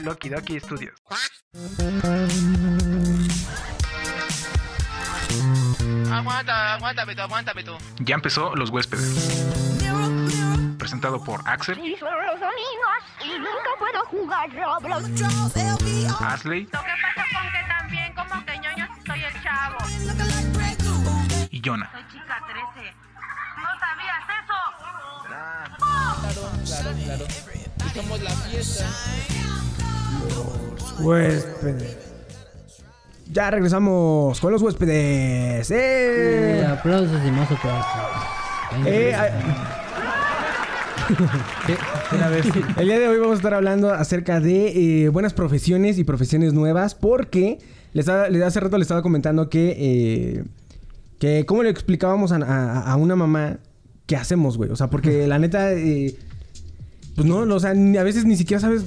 Loki Doki Studios. Aguanta, aguántame tú, aguántame tú. Ya empezó Los Huéspedes. Presentado por Axel, Y solo los domingos y nunca puedo jugar Roblox. Asley Lo que pasa con que también como que ñoño soy el chavo. y Jonah. Soy chica 13. ¿No sabías eso? Y somos la fiesta. Huéspedes. Ya regresamos con los huéspedes. ¡Eh! Aplausos y más aplausos. Eh, El día de hoy vamos a estar hablando acerca de eh, buenas profesiones y profesiones nuevas porque les, hace rato le estaba comentando que, eh, que cómo le explicábamos a, a- a una mamá qué hacemos, güey. O sea, porque la neta, eh, pues no, o sea, a veces ni siquiera sabes...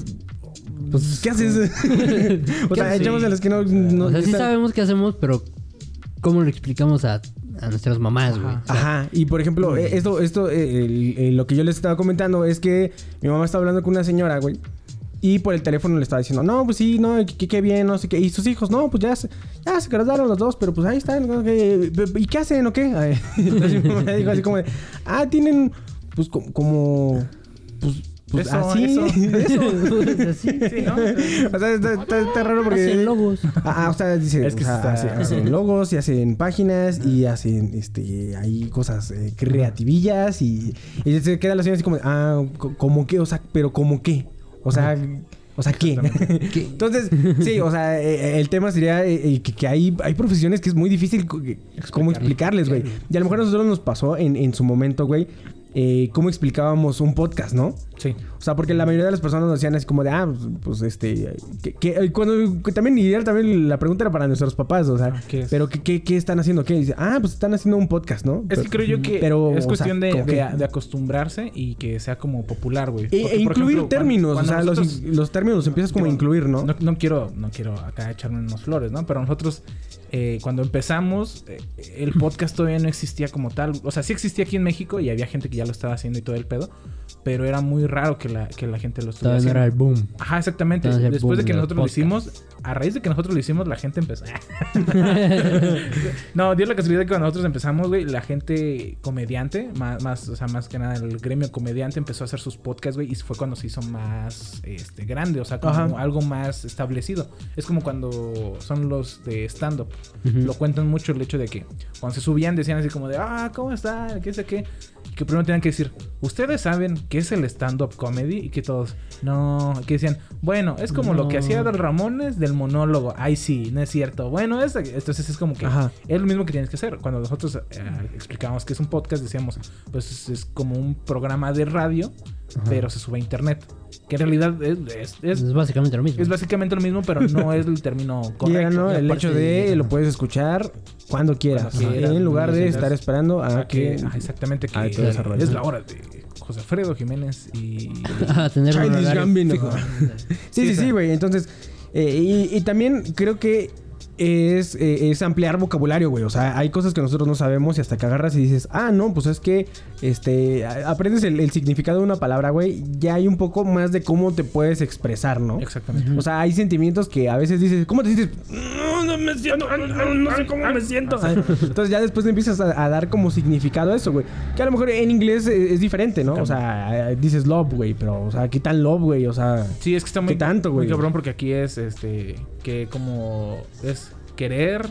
Pues, ¿qué haces? o sea, echamos a las que no... no- o sea, sí sabemos qué hacemos, pero ¿cómo lo explicamos a, a nuestras mamás, güey? Ajá, y por ejemplo, eh, esto, esto, eh, el- el- lo que yo les estaba comentando es que mi mamá estaba hablando con una señora, güey. Y por el teléfono le estaba diciendo, no, pues sí, no, qué, bien, no sé qué. Y sus hijos, no, pues ya se, ya se graduaron los dos, pero pues ahí están. ¿no? ¿Qué- ¿Y qué hacen o qué? Entonces mi mamá dijo así como de, ah, tienen, pues co- como, pues, pues Eso, así. eso. Así. Sí, ¿no? o sea, está, está- está raro porque... Hacen logos. Ah, ah, o sea, dice, Es que o sea, está- hacen logos y hacen páginas y hacen, este, ahí cosas eh, creativillas y, y se queda la señora así como, ah, co- ¿cómo qué? O sea, pero ¿cómo qué? O sea, o sea, ¿qué? Entonces, sí, o sea, eh, el tema sería eh, eh, que, que hay, hay profesiones que es muy difícil cómo explicarles, güey. Y a lo mejor a nosotros nos pasó en, en su momento, güey, eh, cómo explicábamos un podcast, ¿no? Sí. O sea, porque la mayoría de las personas nos decían así como de, ah, pues, pues, este, que, que- cuando que también, era también la pregunta era para nuestros papás, o sea, Ah, pero ¿qué, qué, qué están haciendo? ¿Qué? Dice, ah, pues están haciendo un podcast, ¿no? Es que creo yo que pero, es o cuestión sea, de, acostumbrarse y que sea como popular, güey. E, e incluir ejemplo, términos, cuando- o sea, los, los términos los empiezas como a incluir, ¿no? No, no quiero, no quiero acá echarme unos flores, ¿no? Pero nosotros, eh, cuando empezamos, eh, el podcast todavía no existía como tal. O sea, sí existía aquí en México y había gente que ya lo estaba haciendo y todo el pedo. Pero era muy raro que la, que la gente lo estuviera haciendo. era el boom. Ajá, exactamente. Entonces, Después de boom que nosotros lo hicimos, a raíz de que nosotros lo hicimos, la gente empezó. no, dio la casualidad que cuando nosotros empezamos, güey, la gente comediante, más, más, o sea, más que nada el gremio comediante empezó a hacer sus podcasts, güey, y fue cuando se hizo más este, grande, o sea, como Ajá. algo más establecido. Es como cuando son los de stand-up. Lo cuentan mucho el hecho de que cuando se subían decían así como de, ah, ¿cómo están? ¿Qué sé qué? Que primero tenían que decir, ¿ustedes saben qué es el stand-up comedy? Y que todos, no, que decían, bueno, es como lo que hacía Del Ramones del monólogo. Ay, sí, no es cierto. Bueno, es, entonces es como que Ajá. es lo mismo que tienes que hacer. Cuando nosotros eh, explicábamos que es un podcast, decíamos, pues es, es como un programa de radio, pero se sube a internet. Que en realidad es, es- es- Es básicamente lo mismo. es básicamente lo mismo, pero no es el término correcto. ¿no? El hecho de lo puedes escuchar cuando quieras. Cuando quieras, en lugar de estar esperando a a que, que... ajá, exactamente que a que desarrolle. es la hora de José Alfredo Jiménez y a tener Chinese Gambino. Sí, sí, Sí, güey. Entonces, eh, y, y también creo que es, eh, es ampliar vocabulario, güey. O sea, hay cosas que nosotros no sabemos y hasta que agarras y dices, ah, no, pues es que este aprendes el, el significado de una palabra, güey. Ya hay un poco más de cómo te puedes expresar, ¿no? Exactamente. O sea, hay sentimientos que a veces dices, ¿cómo te sientes? No, no me siento, no, no- no sé cómo me siento. Entonces ya después empiezas a, a dar como significado a eso, güey. Que a lo mejor en inglés eh, es diferente, ¿no? O sea, dices love, güey, pero, o sea, ¿qué tal love, güey? O sea, Sí, es que está muy, ¿Qué tanto, güey? muy cabrón porque aquí es este que como es querer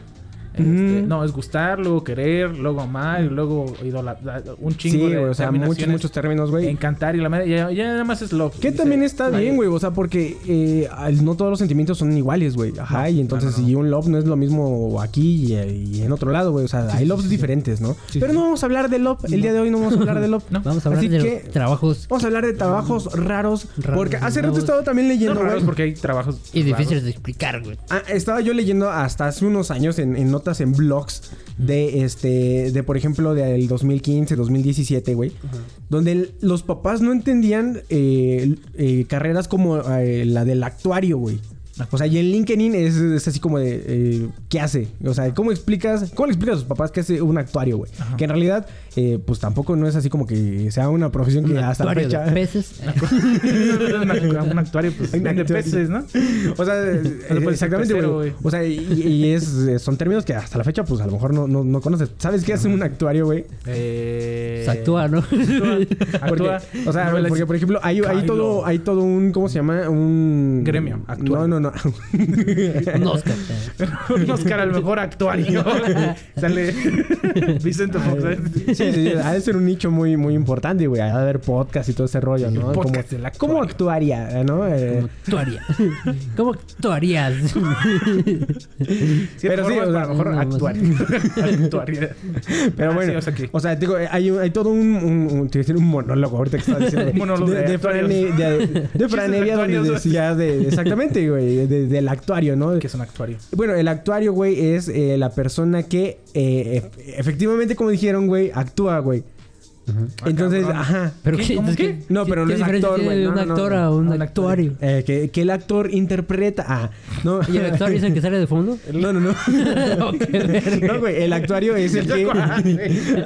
este, no, es gustar, luego querer, luego amar y luego idolatrar, un chingo sí, de güey, o sea, muchos, muchos términos, güey. encantar y la madre, ya, ya nada más es love. Que también está bien, güey. O sea, porque eh, no todos los sentimientos son iguales, güey. Ajá. No, y entonces, no, no, no. si un love no es lo mismo aquí y, y en otro lado, güey. O sea, hay loves diferentes, ¿no? Pero no vamos a hablar de love. El día de hoy no vamos a hablar de love. No. Vamos a hablar Así de que- trabajos Vamos a hablar de trabajos raros. Raros, porque hace rato estado también No leyendo, raros güey. porque hay trabajos y difíciles de explicar, güey. Ah, estaba yo leyendo hasta hace unos años en, en notas en blogs de este de por ejemplo del 2015, 2017, güey, donde el- los papás no entendían eh, eh, carreras como eh, la del actuario, güey. O sea, y en LinkedIn es, es así como de, ¿qué hace? O sea, ¿cómo explicas, cómo le explicas a sus papás que hace un actuario, güey? Que en realidad, eh, pues tampoco no es así como que sea una profesión que Un hasta la fecha... de peces. un actuario, pues, Un actuario. peces, ¿no? O sea, eh, exactamente, pecero, güey. O sea, y, y es, eh, son términos que hasta la fecha, pues a lo mejor no, no, no conoces. ¿Sabes qué hace un actuario, güey? Eh, Se actúa, ¿no? Actúa. Porque, actúa. o sea, porque por ejemplo, hay, hay todo, hay todo un, ¿cómo se llama? Un Gremio, actuario. No, no, no. Un Oscar. un Oscar al mejor actuario. Sale Vicente Fox. Ha de ser un nicho muy, muy importante, güey. Ha de haber podcast y todo ese rollo, ¿no? podcast actuario. ¿Cómo actuaría, no? Eh, ¿Cómo actuarías? ¿Cómo actuarías? Sí, Pero sí, o sea, a lo mejor actuario. Actuaría. pero Ah, bueno, sí, o sea digo, hay, un- hay todo un, un, un, te iba a decir un monólogo ahorita que estás diciendo. Un monólogo de, de de de, de Fran Chistes Evia, donde actuarios. decía de, exactamente, güey, de- del actuario, ¿no? Que es un actuario. Bueno, el actuario, güey, es eh, la persona que eh, ef- efectivamente, como dijeron, güey, actúa, güey. Entonces, cabrón. ajá. ¿Pero ¿Qué? qué? ¿Cómo Entonces, qué? ¿qué- No, pero qué no es diferencia actor, tiene güey, no, un no, no. actor a un Un actuario? Eh, que, que el actor interpreta. Ah, no. ¿Y el actuario es el que sale de fondo? No, no, no. no, güey. El actuario es el que.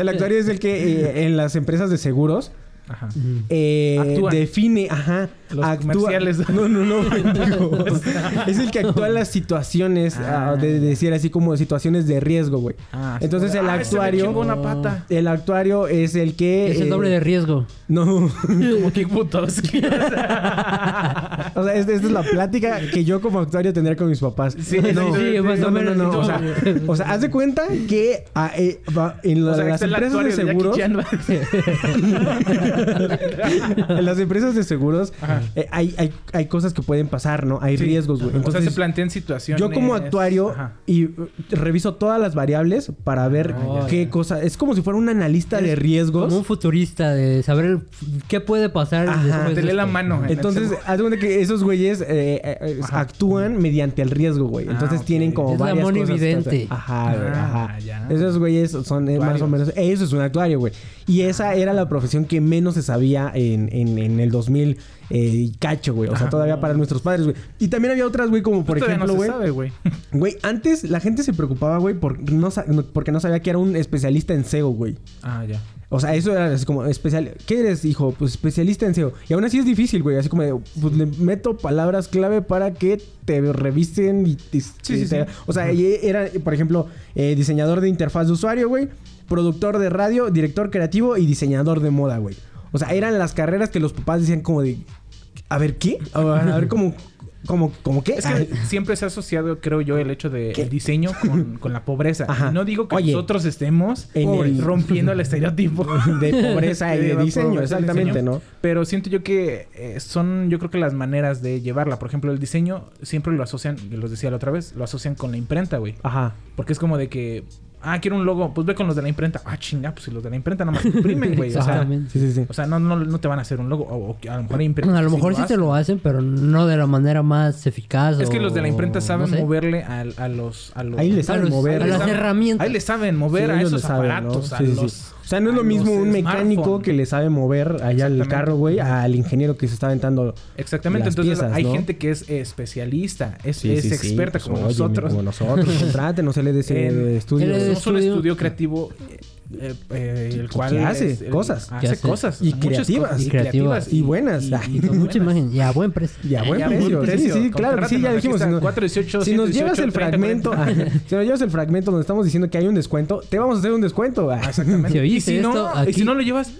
el actuario es el que eh, en las empresas de seguros. Ajá. eh, Actúa. define, ajá, Los actúa. comerciales. No, no, no, es el que actúa en las situaciones, Ah. ah, de, de decir así como situaciones de riesgo, güey. Ah, sí, Entonces el "Ah, actuario, chingó una pata. el actuario es el que Es el eh, doble de riesgo. No. Como Kick Butowski. O sea, esta, esta es la plática que yo como actuario tendría con mis papás. Sí, no, sí, más no, o no, no, menos. no, O sea, o sea, haz de cuenta que eh, va- en la- O sea, las empresas de seguros, en las empresas de seguros, Ajá. Eh, hay, hay, hay cosas que pueden pasar, ¿no? Hay Sí. riesgos, güey. o sea, Entonces, se plantean situaciones. yo como actuario Ajá. y uh, reviso todas las variables para ver Ah, qué ya. cosa. Es como si fuera un analista de riesgos. Como un futurista de saber qué puede pasar. Ajá. Te lee la mano. Entonces, haz cuenta que esos güeyes eh, eh, actúan mediante el riesgo, güey. Ah, Entonces tienen como Es la varias mano cosas. evidente. Ajá, güey, Ah, ajá. ya. Esos güeyes son eh, más o menos... Eso es un actuario, güey. Y esa era la profesión que menos se sabía en, en, en el 2000 eh, y cacho, güey. O sea, todavía para nuestros padres, güey. Y también había otras, güey, como por ejemplo, no güey... sabe, güey. Güey, antes la gente se preocupaba, güey, por no no- porque no sabía que era un especialista en SEO, güey. Ah, ya. O sea, eso era así como especial. ¿Qué eres, hijo? Pues especialista en SEO. Y aún así es difícil, güey. Así como, de, pues le meto palabras clave para que te revisen y te- Sí, sí, te- sí. O sea, era, por ejemplo, eh, diseñador de interfaz de usuario, güey. Productor de radio, director creativo y diseñador de moda, güey. O sea, eran las carreras que los papás decían como de... A ver, ¿qué? A ver, a ver, ¿cómo, cómo, cómo qué? Es que siempre se ha asociado, creo yo, el hecho de el diseño con, con la pobreza. Ajá. No digo que Oye, nosotros estemos en pobres, el- rompiendo el estereotipo de pobreza y de diseño, exactamente, diseño. ¿no? Pero siento yo que eh, son, yo creo que las maneras de llevarla. Por ejemplo, el diseño siempre lo asocian, los decía la otra vez, lo asocian con la imprenta, güey. Ajá. Porque es como de que, ah, quiero un logo, pues ve con los de la imprenta. Ah, chinga, pues si los de la imprenta nada más imprimen, güey. O sea, Exactamente. Sí, sí, sí. o sea no, no, no te van a hacer un logo. O, o que a lo mejor hay imprentas A lo mejor sí hacen. se lo hacen, pero no de la manera más eficaz. Es que los de la imprenta saben no sé. moverle a, a los... A los Ahí les A saben mover. a las le herramientas. Ahí le saben mover Sí, a esos le saben, aparatos, a Sí, sí, los... O sea, no es lo mismo un mecánico smartphone. que le sabe mover allá el carro, güey, al ingeniero que se está aventando. Exactamente, las entonces piezas, hay ¿no? gente que es especialista, es, Sí, es sí, sí, experta pues, como oye, nosotros. Como nosotros, contraten, no se le dé ese En- estudio. Somos un estudio- estudio creativo eh, eh, el cual hace es- cosas. Hace hace- cosas y creativas. cosas, Y creativas. Y buenas. Y con mucha imagen. Y a buen precio. Y a buen precio. buen precio. Sí, sí, claro. Sí, ya dijimos. Si nos, 418, si nos llevas el 118, 30, fragmento, 40. ah, si nos llevas el fragmento donde estamos diciendo que hay un descuento, te vamos a hacer un descuento. ah. Exactamente. Si y, si no, y si no lo llevas,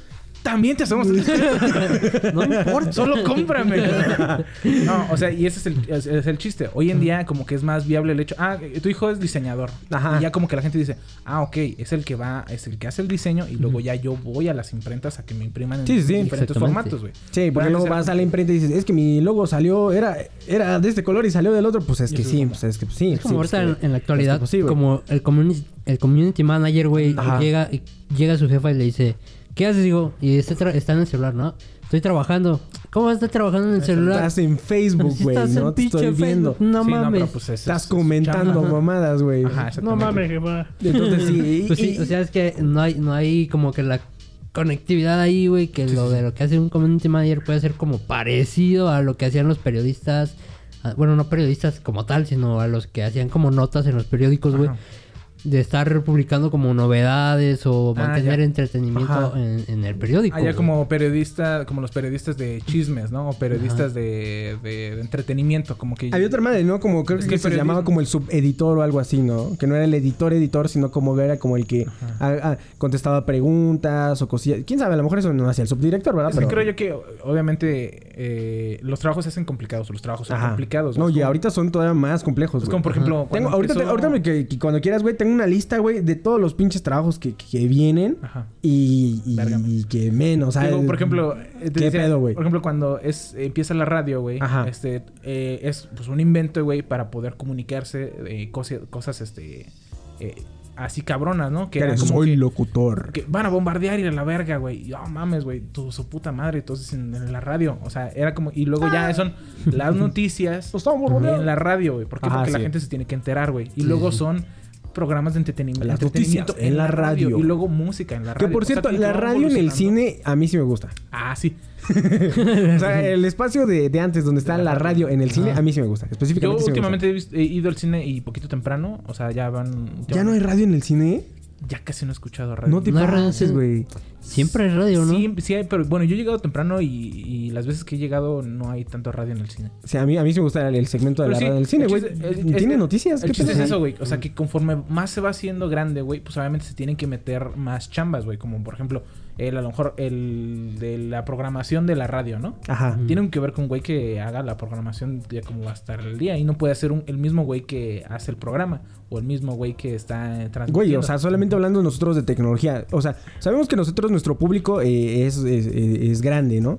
también te hacemos el No importa. Solo cómprame. no, o sea, y ese es el, es, es el chiste. Hoy en día como que es más viable el hecho, ah, tu hijo es diseñador. Ajá. Y ya como que la gente dice, ah, ok, es el que va, es el que hace el diseño y luego ya yo voy a las imprentas a que me impriman en Sí, sí, sí. diferentes formatos, güey. Sí, porque luego vas a la imprenta y dices, es que mi logo salió, era, era de este color y salió del otro. Pues es que sí, es pues es que sí. Es como ahorita pues, en, en la actualidad, pues como el community, el community manager, güey, llega, llega su jefa y le dice, ¿qué haces? Digo, y está, tra- está en el celular, ¿no? Estoy trabajando. ¿Cómo vas a estar trabajando en el celular? Estás en Facebook, güey, no te estoy viendo. Facebook, No Sí, no, mames. pero pues es- Estás es- es comentando chamba. mamadas, güey. Ajá, exactamente. jefa. Entonces sí. Pues sí, o sea, es que no hay, no hay como que la conectividad ahí, güey, que lo de lo que hace un community manager puede ser como parecido a lo que hacían los periodistas a- bueno, no periodistas como tal, sino a los que hacían como notas en los periódicos, güey. De estar publicando como novedades o Ah, mantener entretenimiento en, en el periódico. Allá como periodista, como los periodistas de chismes, ¿no? O periodistas de, de- de entretenimiento, como que... Había otra madre, ¿no? Como creo Es que, que se periodismo- llamaba como el subeditor o algo así, ¿no? Que no era el editor editor, sino como era como el que contestaba preguntas o cosillas. ¿Quién sabe? A lo mejor eso no hacía el subdirector, ¿verdad? Es que creo yo que, obviamente, eh, los trabajos se hacen complicados. Los trabajos son Ajá. complicados. No, Es y como- ahorita son todavía más complejos, Es como, por ejemplo, Tengo, cuando ahorita, te- ahorita me- que, que cuando quieras, güey, tengo una lista, güey, de todos los pinches trabajos que, que vienen Ajá. y, y- Verga. y que menos, ¿sabes? Digo, por ejemplo, eh, ¿Qué decía, pedo, güey? Por ejemplo, cuando es empieza la radio, güey, Ajá. este eh, es pues un invento, güey, para poder comunicarse eh, cosas, cosas este eh, así cabronas, ¿no? Que era eres, como soy que, locutor. que van a bombardear y a la verga, güey. Y, No mames, güey, tu su puta madre, entonces en, en la radio, o sea, era como y luego ya son las noticias bombardeando. en la radio, güey, ¿por qué? Ajá, Porque la gente se tiene que enterar, güey. Y Sí, luego son programas de entretenimiento, Las entretenimiento noticias en la radio. y luego música en la Que radio. por O sea, cierto, que la radio en el cine a mí sí me gusta. Ah, sí. o sea, el espacio de, de antes donde está la la radio en el cine a mí sí me gusta. Yo Específicamente sí me gusta. últimamente he, ido al cine y poquito temprano. O sea, ya van. ¿Ya no hay radio en el cine? Ya casi no he escuchado radio. No te No pases, güey. Siempre hay radio, ¿no? Sí, sí hay, pero bueno, yo he llegado temprano y, y las veces que he llegado no hay tanto radio en el cine. O sea, a mí, a mí sí me gusta el, el segmento de Pero la sí, radio del cine, güey. ¿Tiene el- noticias? El ¿Qué chiste es eso, güey. O sea, que conforme más se va haciendo grande, güey, pues obviamente se tienen que meter más chambas, güey. Como por ejemplo, el, a lo mejor el de la programación de la radio, ¿no? Ajá. Tienen que ver con un güey que haga la programación de cómo va a estar el día. Y no puede ser un- el mismo güey que hace el programa. O el mismo güey que está transmitiendo. Güey, o sea, solamente hablando nosotros de tecnología. O sea, sabemos que nosotros, nuestro público eh, es, es, es grande, ¿no?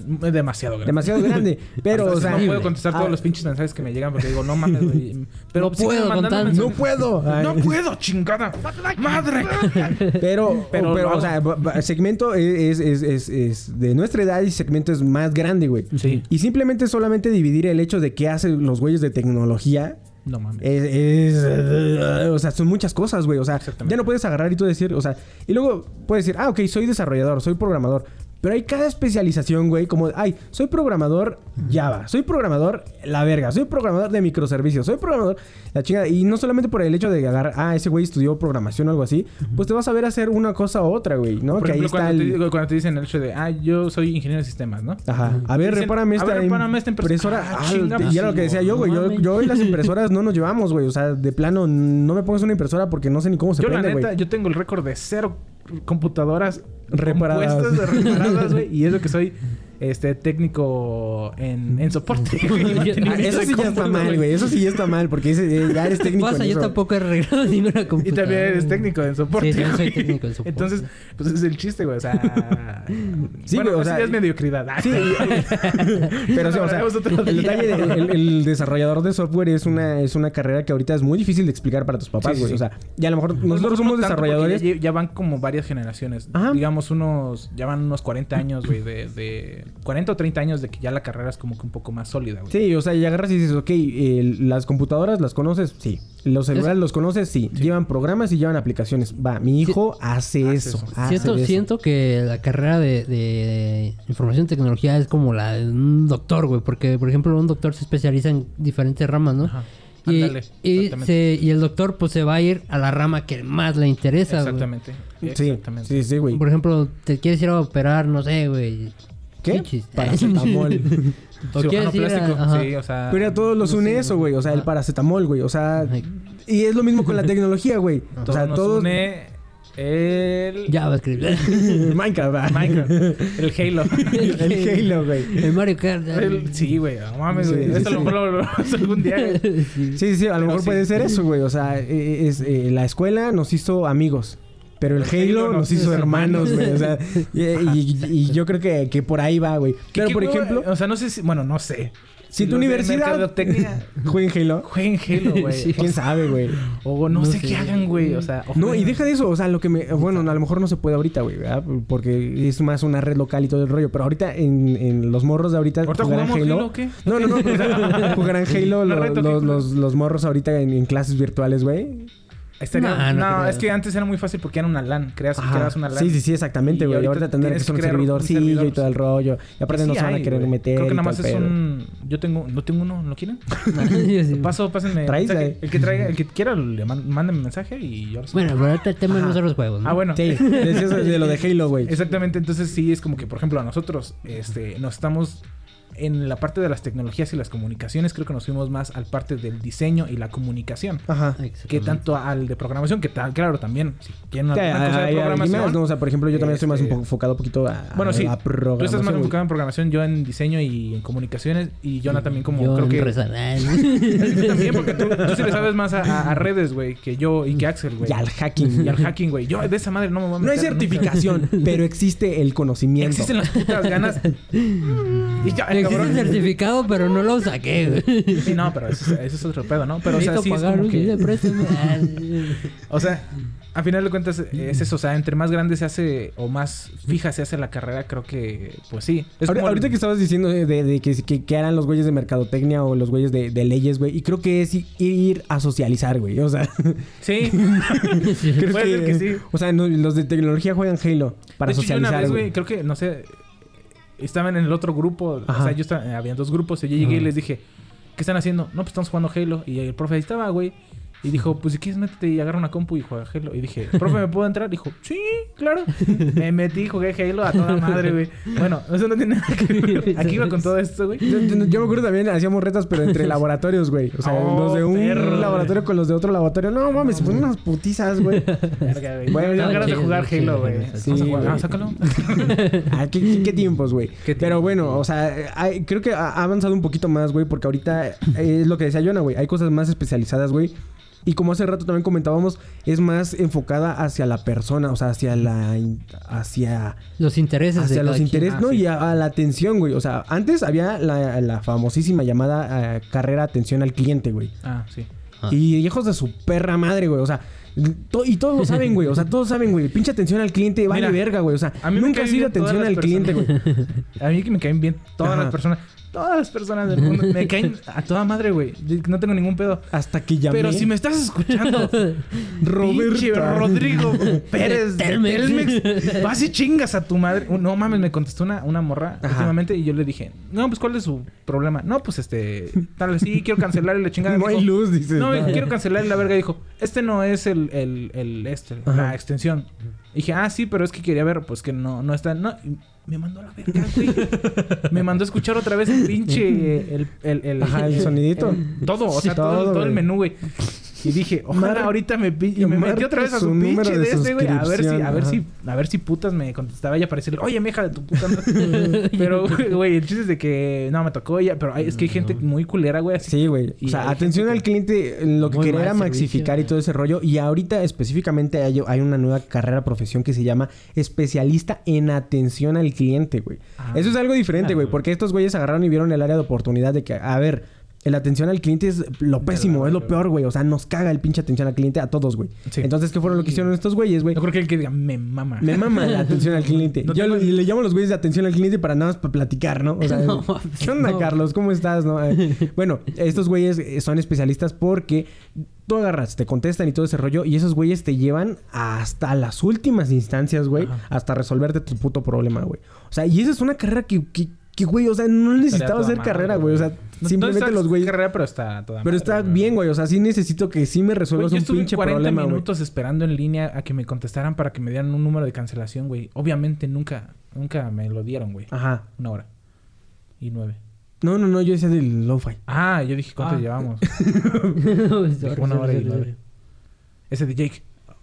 Es demasiado grande. Demasiado grande. Pero, o sea... no puedo contestar ah, todos los pinches mensajes que me llegan porque digo, no mames, güey. Pero No sígueme puedo mandando con tanto. mensajes. ¡No puedo! Ay. No puedo, chingada. ¡Madre! Pero, Pero pero, o sea, ba- segmento es, es, es, es de nuestra edad y segmento es más grande, güey. Sí. Y simplemente solamente dividir el hecho de qué hacen los güeyes de tecnología. No mames. Es, es, o sea, son muchas cosas, güey. O sea, ya no puedes agarrar y tú decir, o sea, y luego puedes decir, ah, ok, soy desarrollador, soy programador. Pero hay cada especialización, güey, como, ay, soy programador Java, soy programador la verga, soy programador de microservicios, soy programador la chingada. Y no solamente por el hecho de agarrar, ah, ese güey estudió programación o algo así, pues te vas a ver hacer una cosa u otra, güey, ¿no? Por que ahí está cuando, te, el... cuando te dicen el hecho de, ah, yo soy ingeniero de sistemas, ¿no? Ajá. A ver, Dicen, repárame a esta, ver, repárame esta impresora. Ah, Ah, y era lo que decía yo, güey. Yo, yo y las impresoras no nos llevamos, güey. O sea, de plano, no me pongas una impresora porque no sé ni cómo se Yo, la neta, güey. yo tengo el récord de cero computadoras Reparadas. compuestas, reparadas, güey. Y eso que soy este técnico en, en soporte. Ah, eso sí ya está mal, güey. Eso sí ya está mal porque ese, eh, ya eres técnico Pasa, en yo eso. tampoco he arreglado ninguna Y computadora. también eres técnico en soporte. Sí, también soy técnico en soporte. Entonces, pues es el chiste, güey. O sea. Sí, bueno, güey, o sea, ya es mediocridad. Ah, Sí, pero sí, o sea, otro el detalle de- el, el desarrollador de software es una, es una carrera que ahorita es muy difícil de explicar para tus papás, Sí, sí, güey. sí. O sea, y a lo mejor Pues, nosotros no somos desarrolladores. Ya, ya van como varias generaciones. Ajá. Digamos, unos. Ya van unos 40 años, güey. De, de 40 o 30 años de que ya la carrera es como que un poco más sólida, güey. Sí, o sea, y agarras y dices, ok, eh, las computadoras las conoces, sí. Los celulares los conoces, sí. Llevan programas y llevan aplicaciones. Va, mi hijo hace hace eso. eso. hace Siento, eso. siento que la carrera de, de información y tecnología es como la de un doctor, güey. Porque, por ejemplo, un doctor se especializa en diferentes ramas, ¿no? Ajá. Y, y, exactamente. se- y el doctor, pues, se va a ir a la rama que más le interesa, güey. Exactamente. Sí, Exactamente. sí, sí, güey. Por ejemplo, te quieres ir a operar, no sé, güey. ¿Qué? Paracetamol. o quieres ir a- plástico. ajá. Sí, o sea. Pero a todos los no une sé, eso, güey. O sea, el paracetamol, güey. O sea, y es lo mismo con la tecnología, güey. O sea, nos todos. une el. Ya va a escribir. Minecraft, va. Minecraft. El Halo. el Halo, güey. El Mario Kart. El- sí, güey. No mames, Sí, güey. sí, Esto a lo sí. mejor lo, algún día, güey. Sí. Sí, sí, a lo Pero mejor sí. puede ser eso, güey. O sea, eh, es, eh, la escuela nos hizo amigos. Pero el, El Halo, Halo nos hizo hermanos, güey. O sea, y, y- y yo creo que, que por ahí va, güey. ¿Qué- Pero, por ejemplo, O sea, no sé si. Bueno, no sé. Si tu universidad- mercadotecnia jueguen Halo. jueguen Halo, güey. Sí. ¿Quién sabe, güey? O no, No sé, sé. qué hagan, güey. O sea, No, ojalá- y deja de eso, o sea, lo que me... Bueno, a lo mejor no se puede ahorita, güey, ¿verdad? Porque es más una red local y todo el rollo. Pero ahorita en, en los morros de ahorita... ¿Ahorita jugarán jugamos Halo o qué? No, no, no. o sea, jugarán Halo los, los, los morros ahorita en, en clases virtuales, güey. Estaría- No, no, no es que antes era muy fácil porque era una LAN. Creas, Ajá. creas una LAN. Sí, sí, sí, exactamente, güey. Y ahorita ahorita tendrán que ser un que servidorcillo servidor. y todo el rollo. Y aparte Sí no se van a querer meter. Creo que nada más es pedo. un... Yo tengo... ¿No tengo uno? ¿Lo quieren? Sí. Paso, pásenme. Traes, mensaje. El que traiga... El que quiera, le man- mándenme mensaje y yo... los- Bueno, pero ahorita el tema no son los juegos, ¿no? Ah, bueno. Sí, decías de lo de Halo, güey. Exactamente, entonces sí es como que, por ejemplo, a nosotros este, nos estamos en la parte de las tecnologías y las comunicaciones, creo que nos fuimos más al parte del diseño y la comunicación. Ajá. Que tanto al de programación, que tal, claro, también, si quieren una, una cosa de programación. más, ¿no? O sea, por ejemplo, yo también estoy más este, enfocado un poquito a, a Bueno, sí. Tú programación. estás más güey. enfocado en programación, yo en diseño y en comunicaciones, y Jonah también como Yo creo en que... Tú también, porque tú, tú sí le sabes más a, a- a redes, güey, que yo y que Axel, güey. Y al hacking. Y al hacking, güey. Yo de esa madre no me voy a No hay meter nunca. certificación, pero existe el conocimiento. Existen las putas ganas. y ya, cabrón- el certificado, pero no lo saqué, güey. Sí, no, pero eso, es- eso es otro pedo, ¿no? Pero, o sea, sí es como que... O sea, a final de cuentas es eso. O sea, entre más grande se hace o más fija se hace la carrera, creo que... Pues sí. Es Ahorita, como el- ahorita que estabas diciendo de, de- de que, que, que eran los güeyes de mercadotecnia o los güeyes de, de leyes, güey. Y creo que es ir a socializar, güey. O sea, Sí. creo Puede ser que sí. O sea, no, los de tecnología juegan Halo para de hecho, yo una socializar, vez, güey, creo que, no sé... Estaban en el otro grupo. Ajá. O sea, yo estaba... Habían dos grupos. Y yo llegué y les dije... ¿Qué están haciendo? No, pues estamos jugando Halo. Y el profe ahí estaba, güey. Y dijo, pues si quieres métete y agarra una compu y juega Halo. Y dije, profe, ¿me puedo entrar? Dijo, sí, claro. Me metí, jugué Halo a toda madre, güey. Bueno, eso no tiene nada que ver. Aquí iba con todo esto, güey. Yo, yo- yo me acuerdo también, hacíamos retas, pero entre laboratorios, güey. O sea, Oh, los de un perro, laboratorio con los de otro laboratorio. No mames, se ponen unas putizas, güey. Verga, güey. Bueno, no, ganas de jugar Halo, güey. Vamos Sí, a jugar. güey. Ah, sácalo. Ah, ¿qué, qué- qué tiempos, güey. Qué Pero bueno, o sea, hay- creo que ha ha avanzado un poquito más, güey, porque ahorita eh, es lo que decía Jonah, güey. Hay cosas más especializadas, güey. Y como hace rato también comentábamos, es más enfocada hacia la persona, o sea, hacia la... hacia... Los intereses de Hacia los cada quien. intereses, Ah, ¿no? sí. Y a, a la atención, güey. O sea, antes había la, la famosísima llamada eh, carrera atención al cliente, güey. Ah, sí. Ah. Y hijos de su perra madre, güey. O sea, to- y todos lo saben, güey. O sea, todos saben, güey. Pinche atención al cliente vale Mira, verga, güey. O sea, a mí me nunca ha sido atención al cliente, güey. A mí que me caen bien todas Ajá. las personas. Todas las personas del mundo me caen a toda madre, güey. No tengo ningún pedo. Hasta que llamé. Pero si me estás escuchando, Roberta. Rodrigo Pérez de Telmex. Vas y chingas a tu madre. Uh, No mames, me contestó una, una morra Ajá. últimamente y yo le dije, no, pues ¿cuál es su problema? No, pues este, tal vez sí, quiero cancelar y la chingada. No hay luz, dices. No, quiero cancelar y la verga dijo, este no es el, el, el este, Ajá. la extensión. Y dije, ah, sí, pero es que quería ver, pues que no, no está, no. Me mandó a la verga, güey. me mandó a escuchar otra vez el pinche, el, el, el, Ajá, el sonidito. todo, o sea, Sí, todo, todo, todo el menú, güey. Y dije, ojalá Mar- ahorita me, y me metí otra vez a su pinche de de ese, güey. A ver si, a ver si, a ver si putas me contestaba ella para decirle, oye, meja de tu puta. madre". Pero, güey, el chiste es de que no me tocó ella, pero hay- es que hay gente muy culera, güey. así. Sí, güey. O sea, atención al que- cliente, lo que Muy quería era servicio, maxificar y todo ese rollo. Y ahorita específicamente hay, hay una nueva carrera profesión que se llama especialista en atención al cliente, güey. Ah. Eso es algo diferente, güey, porque estos güeyes agarraron y vieron el área de oportunidad de que, a ver, la atención al cliente es lo pésimo, es lo peor, güey. O sea, nos caga el pinche atención al cliente a todos, güey. Sí. Entonces, ¿qué fueron lo que hicieron estos güeyes, güey? Yo creo que el que diga, me mama. Me mama la atención al cliente. No Yo tengo- le llamo a los güeyes de atención al cliente para nada más para platicar, ¿no? O sea, No, ¿qué onda, no. Carlos? ¿Cómo estás? no? Eh, bueno, estos güeyes eh, son especialistas porque tú agarras, te contestan y todo ese rollo, y esos güeyes te llevan hasta las últimas instancias, güey, hasta resolverte tu puto problema, güey. O sea, y esa es una carrera que, que, que, güey, o sea, no necesitaba hacer carrera, güey. O sea, No- simplemente no los güeyes. carrera, pero está toda Pero madre, está bien, güey. O sea, sí necesito que sí me Güey, resuelvas yo un pinche 40 problema, güey. minutos esperando en línea a que me contestaran para que me dieran un número de cancelación, güey. Obviamente nunca, nunca me lo dieron, güey. Ajá. Una hora. Y nueve. No, no, no, yo decía del lo-fi. Ah, yo dije, ¿cuánto Ah. llevamos? Una hora y nueve. Ese de Jake.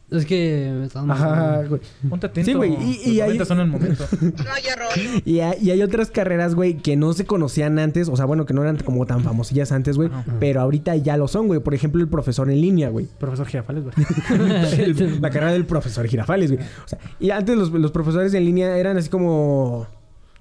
Es que me estaban Ajá, güey. Ponte atento. Sí, güey, y- y 90 son el momento. Y hay, y hay otras carreras, güey, que no se conocían antes. O sea, bueno, que no eran como tan famosillas antes, güey. Pero ahorita ya lo son, güey. Por ejemplo, el profesor en línea, güey. Profesor Girafales, güey. La carrera del profesor Girafales, güey. O sea, y antes los, los profesores en línea eran así como...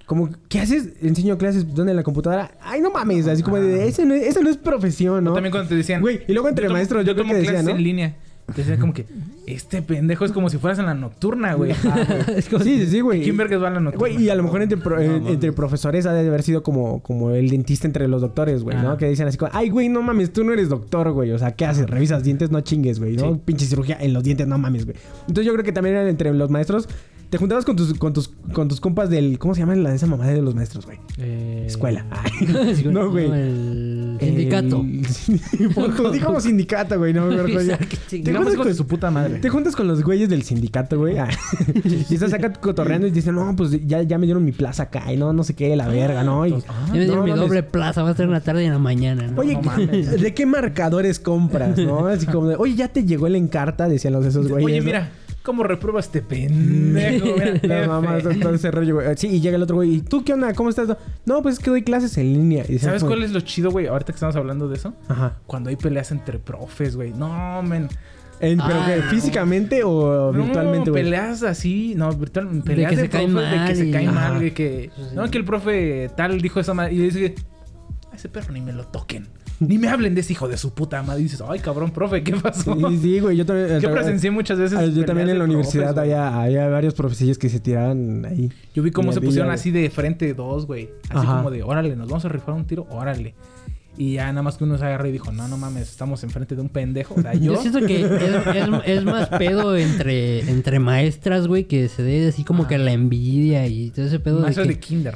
Como, ¿qué haces? Enseño clases, ¿dónde? En la computadora. Ay, no mames. Así como de, ese no es, esa no es profesión, ¿no? También cuando te decían... Güey, y luego entre yo maestros, yo, creo tomo que decían, clases ¿no? en línea. Te decían como que, este pendejo es como si fueras en la nocturna, güey. Es como- Sí, sí, güey. ¿Quién vergas va a la nocturna? Güey, y a lo mejor entre, pro- eh, entre profesores ha de haber sido como, como el dentista entre los doctores, güey, ¿no? Ah. Que dicen así como, ay, güey, no mames, tú no eres doctor, güey. O sea, ¿qué haces? Revisas dientes, no chingues, güey, ¿no? Sí. Pinche cirugía en los dientes, no mames, güey. Entonces yo creo que también eran entre los maestros. Te juntabas con tus, con tus, con tus compas del. ¿Cómo se llama la de esa mamá de los maestros, güey? Eh, Escuela. Ay, no, güey. El sindicato. El... Digamos sindicato, güey. No me acuerdo ya. Te juntas con- de su puta madre. Te juntas con los güeyes del sindicato, güey. Ah. y estás acá cotorreando y dicen, no, pues ya, ya me dieron mi plaza acá y no, no sé qué, la verga, ¿no? Y, ah, Ya me dieron no mi mames. doble plaza, va a estar en la tarde y en la mañana, ¿no? Oye, no mames. ¿de qué marcadores compras, no? Así como de, oye, ya te llegó el encarta, decían los esos güeyes. Oye, ¿no? ¿Cómo reprueba este pendejo? Mira, La mamá, todo, todo ese rollo, güey. Sí, y llega el otro güey. ¿Y tú qué onda? ¿Cómo estás? No, pues es que doy clases en línea. Y ¿Sabes como- cuál es lo chido, güey? Ahorita que estamos hablando de eso. Ajá. Cuando hay peleas entre profes, güey. No, men. En- ¿Pero Ah, qué? no. ¿Físicamente o virtualmente, no, güey? peleas así, no, virtual, peleas que de, se caen profes, de que mal se caen mal, güey, que... No, que el profe tal dijo esa madre y dice, a ese perro ni me lo toquen. Ni me hablen de ese hijo de su puta madre. Y dices, ay, cabrón, profe, ¿qué pasó? Sí, sí, güey. Yo también... Yo presencié muchas veces Yo también en la universidad había, había varios profesillos que se tiraban ahí. Yo vi cómo se pusieron así de frente dos, güey. Así Ajá. como de, órale, nos vamos a rifar un tiro, órale. Y ya nada más que uno se agarra y dijo, no, no mames, estamos enfrente de un pendejo. O sea, Yo yo... siento que es, es- es más pedo entre, entre maestras, güey, que se dé así como que la envidia y todo ese pedo Maestro de de que... kinder.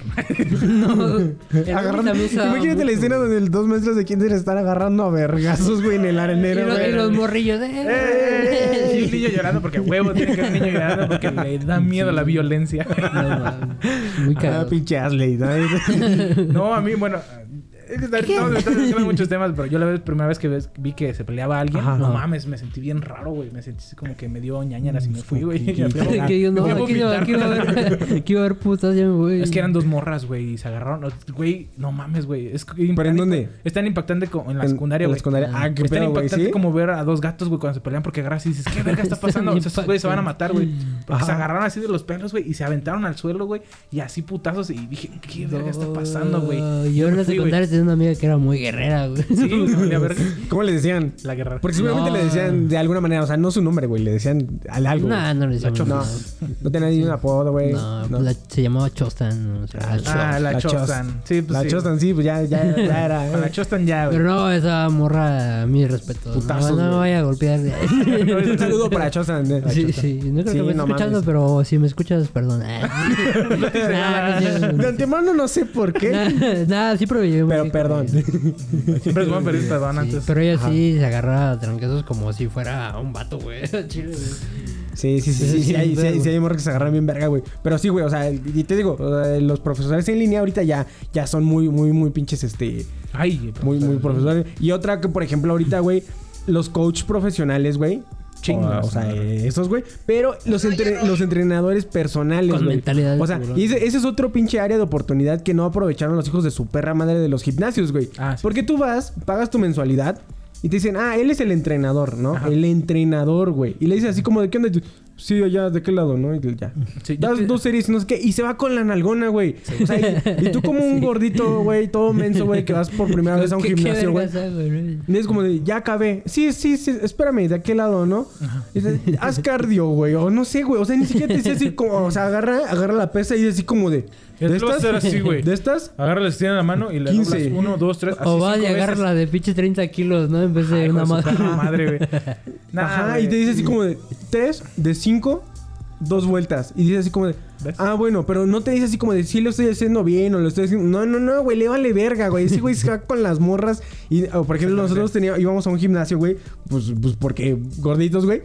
No, Agarrando- Imagínate la escena güey. donde los dos maestros de kinder están agarrando a vergazos, güey, en el Y, arenero, lo- y güey. los morrillos, ¡eh! ¡Eh! Y un niño llorando porque huevo tiene que haber un niño llorando porque le da miedo la violencia. No. Muy Ah, cagado. pinche Asley, ¿no? No, a mí, bueno, estamos estamos mezclando muchos temas, pero yo la vez, primera vez que ves- vi que se peleaba alguien, Ajá. no mames, me sentí bien raro, güey. Me sentí así como que me dio ñañaras y me fui, güey. ¿Qué- Y me fui a- que yo no, a haber putas, ya me voy. Es que eran dos morras, güey, y se agarraron. Güey, no mames, güey. Es que- ¿Pero en dónde? Es tan impactante como en la En- secundaria, en la güey. secundaria. Ah, qué es tan güey, impactante ¿sí? como ver a dos gatos, güey, cuando se pelean porque agarras y dices, ¿qué verga está pasando? Esos güeyes se van a matar, güey. Porque se agarraron así de los pelos, güey, y se aventaron al suelo, güey, y así putazos. Y dije, ¿qué verga está pasando, güey? No, Yo en la güey. secundaria tenía una amiga que era muy guerrera, güey. Sí, verga. ¿Cómo le decían? La guerra. Porque seguramente No. le decían de alguna manera, o sea, no su nombre, güey, le decían al algo. Nah, no le decíamos No, no tenía ni un apodo, güey. No, No. pues la- se llamaba Chostan. o sea, Ah, Ah, la, La Chostan. Chos- Sí, pues La sí. Chostan, sí, pues ya, ya, ya era. Con la eh. Chostan ya, güey. Pero no, esa morra, mi respeto. Putazos, no, no me güey. vaya a golpear. Un saludo para Chostan. eh, la sí, Chostan. sí. No creo Sí, que me esté no escuchando, mames. pero si me escuchas, perdón. Nah, no, De antemano no sé por qué, Nada, me llevé muy pero perdón. ella. Siempre es bueno pedir perdón Sí, antes. pero ella Ajá. sí se agarra a tranquesos como si fuera un vato, güey. Chile, güey. Sí, sí, sí, sí, sí, hay, sí, hay, sí hay morros que se agarran bien verga, güey. Pero sí, güey, o sea, y te digo, los profesores en línea ahorita ya, ya son muy, muy, muy pinches, este, Ay, muy, muy profesores. Y otra que, por ejemplo, ahorita, güey, los coach profesionales, güey. Chingas, O, o sea, eh, esos, güey. Pero los, entre- los entrenadores personales, Con mentalidad de O sea, y ese, ese es otro pinche área de oportunidad que no aprovecharon los hijos de su perra madre de los gimnasios, güey. Ah, sí. Porque tú vas, pagas tu mensualidad y te dicen, ah, él es el entrenador, ¿no? Ajá. El entrenador, güey. Y le dices así como, ¿de qué onda? Sí, allá, ¿de qué lado, no? Y ya. Sí, Das te- dos series no sé qué. Y se va con la nalgona, güey. O sea, y, y tú como un gordito, güey, todo menso, güey, que vas por primera vez a un ¿Qué- qué gimnasio, güey. Y es como de, ya acabé. Sí, sí, sí, espérame, ¿de qué lado, no? Y dice, haz cardio, güey. O no sé, güey. O sea, ni siquiera te dice así como, o sea, agarra, agarra la pesa y es así como de. ¿De te lo vas a hacer así, güey. ¿De estas? Agarra, le extiende la mano y le 15. doblas uno, dos, tres. así O va cinco y agarra veces. la de pinche 30 kilos, ¿no? En vez de Ay, una madre. perra madre, güey. Nah, Ajá, y te dice así como de, tres, de cinco, dos vueltas. Y dice así como de, ¿Ves? ah, bueno, pero no te dice así como de, sí lo estoy haciendo bien o lo estoy haciendo. No, no, no, güey, le vale verga, güey. Ese güey se va con las morras. Y, o, por ejemplo, nosotros teníamos, íbamos a un gimnasio, güey, pues, pues porque gorditos, güey.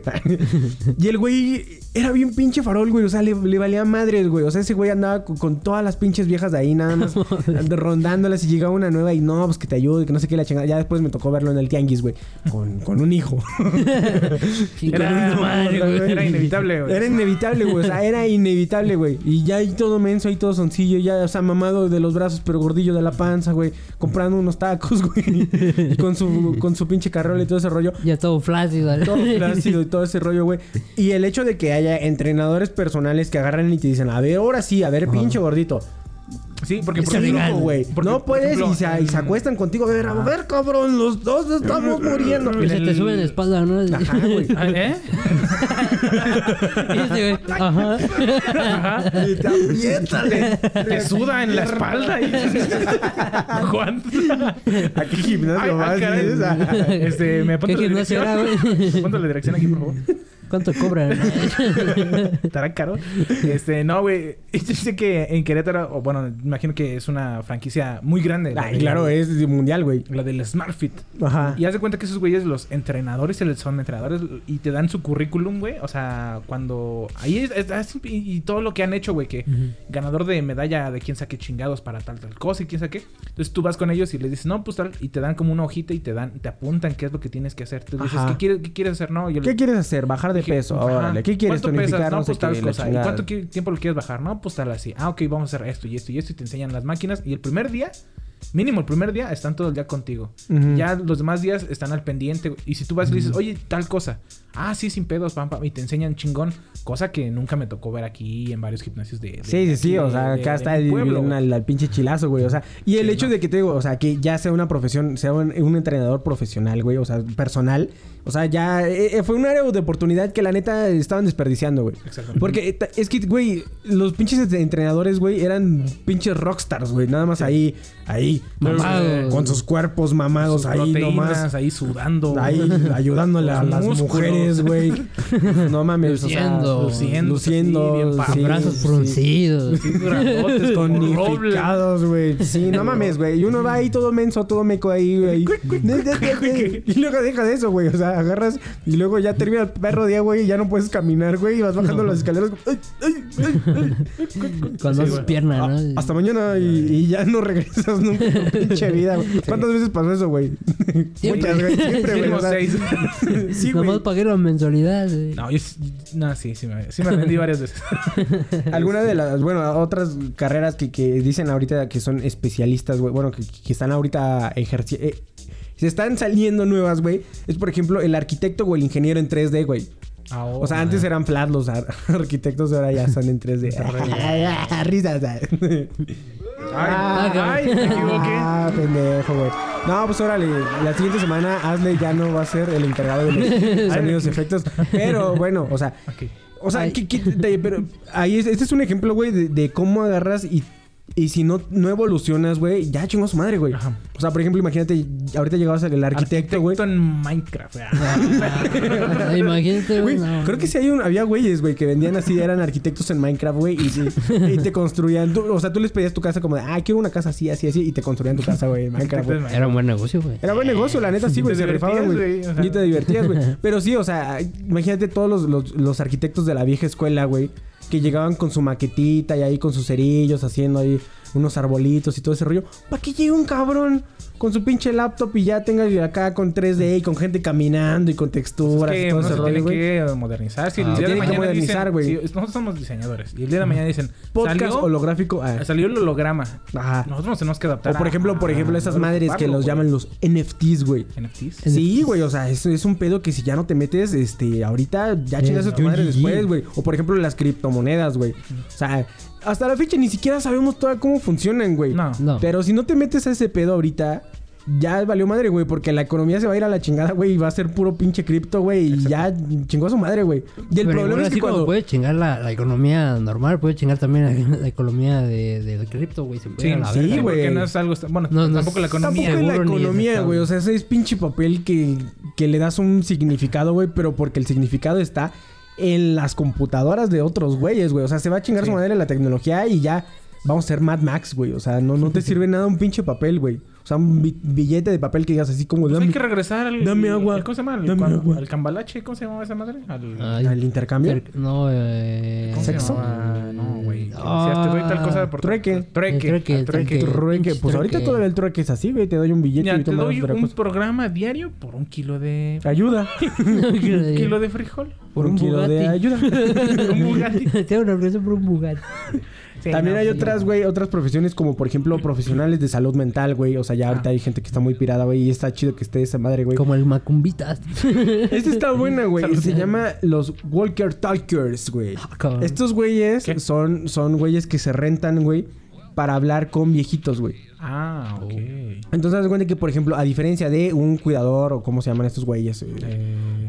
y el güey era bien pinche farol, güey. O sea, le, le valía madres, güey. O sea, ese güey andaba con, con todas las pinches viejas de ahí, nada más rondándolas y llegaba una nueva y no, pues que te ayude, que no sé qué la chingada. Ya después me tocó verlo en el tianguis, güey, con, con un hijo. Era, güey. era inevitable, güey. Era inevitable, güey. O sea, era inevitable, güey. Y ya ahí todo menso, ahí todo soncillo. Ya, o sea, mamado de los brazos, pero gordillo de la panza, güey. Comprando unos tacos, güey. Y con su, con su pinche carrola y todo ese rollo. Ya todo flácido. Todo flácido y todo ese rollo, güey. Y el hecho de que haya entrenadores personales que agarran y te dicen, a ver, ahora sí, a ver, pinche gordito. Sí, porque Es por ejemplo, güey. No puedes ejemplo, y, se, y se acuestan contigo. A ver, a ver, cabrón, los dos estamos muriendo. Y se te el- sube en la espalda, ¿no? Ajá, güey. Ah, ¿Eh? Ajá. Ajá. Y te apriétale. Te suda en la espalda. Y... Juan. ¿A qué gimnasio ah, vas? Ah. Este, me ¿Qué apunto la gimnasio dirección. Ponte la dirección aquí, por favor. ¿Cuánto cobran? Estará caro. Este, no, güey. Yo sé que en Querétaro, o bueno, imagino que es una franquicia muy grande. Ay, claro, es mundial, güey. La del SmartFit. Ajá. Y haz de cuenta que esos güeyes, los entrenadores, se les son entrenadores y te dan su currículum, güey. O sea, cuando. Ahí es, es- es- y, y todo lo que han hecho, güey, que ganador de medalla de quién saque chingados para tal, tal cosa y quién saque. Entonces tú vas con ellos y les dices, no, pues tal. Y te dan como una hojita y te dan, te apuntan qué es lo que tienes que hacer. Tú dices. ¿qué quieres, qué quieres hacer? No, yo le- ¿Qué quieres hacer? Bajar de peso. ajá. Órale. ¿Qué quieres? ¿Cuánto pesas? Tonificar, No, no sé pues tal qué, la cosa. ¿Y chingada. cuánto tiempo lo quieres bajar? No, pues tal así. Ah, ok, vamos a hacer esto y esto y esto. Y te enseñan las máquinas. Y el primer día, mínimo el primer día, están todo el día contigo. Ya los demás días están al pendiente. Y si tú vas y le dices, oye, tal cosa. Ah, sí, sin pedos, pam, pam. Y te enseñan chingón. Cosa que nunca me tocó ver aquí en varios gimnasios de. de- Sí, sí, sí, de- o sea, acá de está el, al, al pinche chilazo, güey, o sea, y el Sí, hecho no. de que te digo, o sea, que ya sea una profesión, sea un, un entrenador profesional, güey, o sea, personal, o sea, ya eh, eh, fue un área de oportunidad que la neta estaban desperdiciando, güey. Exactamente. Porque ta- es que, güey, los pinches entrenadores, güey, eran pinches rockstars, güey, nada más ahí, ahí, Mamados. con sus cuerpos mamados Sus ahí nomás. ahí sudando. Ahí ayudándole a las músculos. mujeres, güey. No mames, o sea, Luciendo. Luciendo, luciendo, bien sí, pa- Brazos sí. fruncidos. Tonificados, güey. Sí, no mames, güey. Y uno va ahí todo menso, todo meco ahí, güey. Y luego deja de eso, güey. O sea, agarras y luego ya termina el perro día, güey, y ya no puedes caminar, güey. Y vas bajando las escaleras. Ay, ay, ay, ay. Con Sí, dos güey. piernas, Ah, ¿no? Hasta mañana y, y ya no regresas nunca pinche vida, güey. ¿Cuántas veces pasó eso, güey? Muchas, güey. Siempre, güey. Seis. Sí, güey. Nomás pagué la mensualidad. güey. No, yo sí- no, sí, sí me, sí me rendí varias veces. Alguna de las, bueno, otras carreras que, que dicen ahorita que son especialistas, güey, bueno, que, que están ahorita ejerciendo, se están saliendo nuevas, güey, es por ejemplo el arquitecto o el ingeniero en 3D, güey. Ahora. O sea, antes eran flat los ar- arquitectos, ahora ya son en 3D. Risas. Ay, Ah, ay, me equivoqué. Ah, pendejo, güey. No, pues órale, la siguiente semana Ashley ya no va a ser el encargado de los sonidos efectos. Pero bueno, o sea, Ok. o sea, Ay. ¿qué- qué- de- pero ahí es- este es un ejemplo, güey, de, de cómo agarras y, y si no, no evolucionas, güey, ya chingó a su madre, güey. Ajá. O sea, por ejemplo, imagínate, ahorita llegabas al arquitecto, güey. en Minecraft. Ah, Imagínate, Güey, no. creo que sí hay un, había güeyes, güey, que vendían así, eran arquitectos en Minecraft, güey, y, sí, y te construían. tú- o sea, tú les pedías tu casa como de, ah, quiero una casa así, así, así, y te construían tu casa, güey, en Minecraft. Era un buen negocio, güey. Era buen negocio, la neta, sí, güey. Se rifaban, güey. güey, o sea. Y te divertías, güey. Pero sí, o sea, imagínate todos los, los- los arquitectos de la vieja escuela, güey. Que llegaban con su maquetita y ahí con sus cerillos haciendo ahí unos arbolitos y todo ese rollo. ¿Para qué llega un cabrón con su pinche laptop y ya tenga acá con 3D y con gente caminando y con texturas Es y que todo uno ese se rollo, tiene güey? que modernizar. Si Ah, el día de tiene que mañana modernizar, dicen, güey. si nosotros somos diseñadores. Y el día de mañana dicen, Podcast salió, holográfico. ah. salió el holograma. Ajá. Nosotros nos tenemos que O adaptar. por a- ejemplo, por ejemplo, esas madres que los llaman los NFTs, güey. NFTs. Sí, güey, o sea, es, es un pedo que si ya no te metes, este, ahorita ya chingas a tu madre después, güey. O por ejemplo, las criptomonedas, güey. O sea, hasta la fecha ni siquiera sabemos toda cómo funcionan, güey. No. No. Pero si no te metes a ese pedo ahorita, ya valió madre, güey, porque la economía se va a ir a la chingada, güey, y va a ser puro pinche cripto, güey, y ya chingó a su madre, güey. Y el Pero problema es que cuando... puede chingar la, la economía normal, puede chingar también la, la economía de, del cripto, güey. Se puede Sí, a la sí, verga. güey. Porque no es algo... Bueno, No, no tampoco la economía. Tampoco es la economía, güey. O sea, ese es pinche papel que, que le das un significado, güey, pero porque el significado está en las computadoras de otros güeyes, güey. O sea, se va a chingar Sí. su madre la tecnología y ya vamos a ser Mad Max, güey. O sea, no, no te sirve nada un pinche papel, güey. O sea, un bi- billete de papel que digas así como... Pues dame- hay que regresar al... dame agua. al- ¿Cómo se llama? Al, Dame cuando- agua. al cambalache. ¿Cómo se llamaba esa madre? Al... Ay, ¿Al intercambio? No, eh... ¿Cómo se ¿Sexo? llamaba? No, güey. Ah. te doy tal cosa por... Trueque. Trueque. El trueque, el trueque. trueque. Pues ahorita todavía el trueque es así, güey. Te doy un billete Mira, y te doy un cosa. programa diario por un kilo de... Ayuda. Un kilo de frijol. Por un, kilo de ayuda. un Bugatti. Tengo una por un Bugatti. Sí, También no, hay sí, otras, no. güey, otras profesiones como por ejemplo profesionales de salud mental, güey. O sea, ya ahorita Ah. hay gente que está muy pirada, güey, y está chido que esté esa madre, güey. Como el Macumbitas. Esta está buena, güey. Se llama los Walker Talkers, güey. cabrón. Estos güeyes ¿Qué? son, son güeyes que se rentan, güey. para hablar con viejitos, güey. Ah, ok. Entonces, haz de cuenta que, por ejemplo, a diferencia de un cuidador o cómo se llaman estos güeyes. eh, Eh,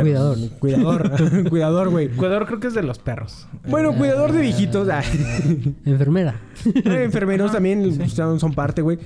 culeros. Cuidador. Cuidador. cuidador, güey. Cuidador creo que es de los perros. Bueno, cuidador de viejitos. ah. Enfermera. Enfermeros también son, son parte, güey.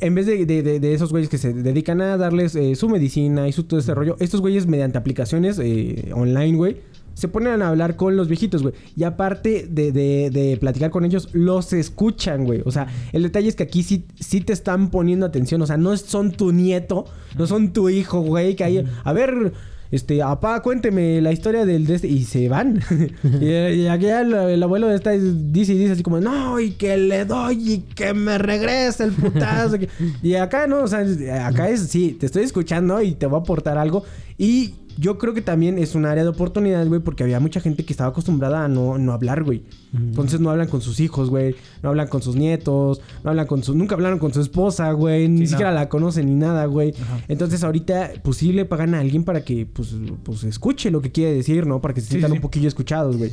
En vez de, de- de- de esos güeyes que se dedican a darles eh, su medicina y su todo ese rollo, estos güeyes mediante aplicaciones eh, online, güey, se ponen a hablar con los viejitos, güey. Y aparte de, de- de platicar con ellos, los escuchan, güey. O sea, el detalle es que aquí sí, sí te están poniendo atención. O sea, no son tu nieto, no son tu hijo, güey, que hay... A ver... Este, apá, cuénteme la historia del de este. Y se van. y, aquí el, el abuelo está, dice y dice así como, no, y que le doy y que me regrese el putazo. que-". y acá no, o sea, acá es, sí, te estoy escuchando y te voy a aportar algo. Y yo creo que también es un área de oportunidad, güey, porque había mucha gente que estaba acostumbrada a no, no hablar, güey. Entonces no hablan con sus hijos, güey. No hablan con sus nietos. No hablan con su... Nunca hablaron con su esposa, güey. Ni siquiera la conocen ni nada, güey. Entonces ahorita, pues sí le pagan a alguien para que, pues, pues escuche lo que quiere decir, ¿no? Para que se Sí, sientan sí. un poquillo escuchados, güey.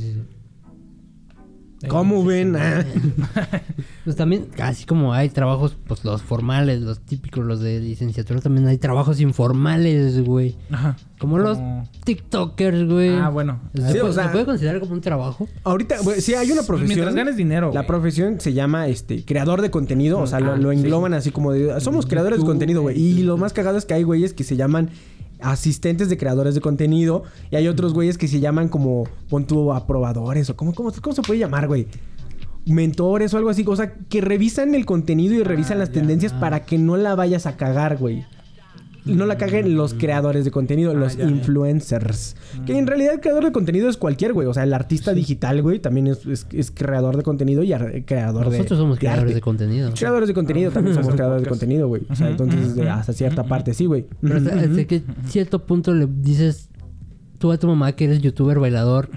Eh, ¿Cómo ven? Ah. Pues también, así como hay trabajos, pues los formales, los típicos, los de licenciatura, también hay trabajos informales, güey. Ajá. Como los TikTokers, güey. Ah, bueno. ¿Se, Sí, o puede, sea- se puede considerar como un trabajo? Ahorita, güey, sí hay una profesión. Mientras ganes dinero. La güey. profesión se llama este creador de contenido, o sea, lo, Ah, lo engloban así como de somos creadores de contenido, güey. Y lo más cagado es que hay güeyes que se llaman asistentes de creadores de contenido y hay otros güeyes que se llaman como pon tú aprobadores o cómo, cómo, cómo se puede llamar, güey. Mentores o algo así, o sea, que revisan el contenido y revisan Ah, las ya. tendencias para que no la vayas a cagar, güey. No la caguen los creadores de contenido, los Mm. ya, ya. influencers. Que en realidad el creador de contenido es cualquier, güey. O sea, el artista digital, güey, también es, es- es creador de contenido y ar- creador de Nosotros somos creadores de contenido. Creadores de contenido también somos creadores de contenido, güey. O sea, entonces de- hasta cierta parte sí, güey. Pero hasta, que cierto punto le dices tú a tu mamá que eres youtuber, bailador,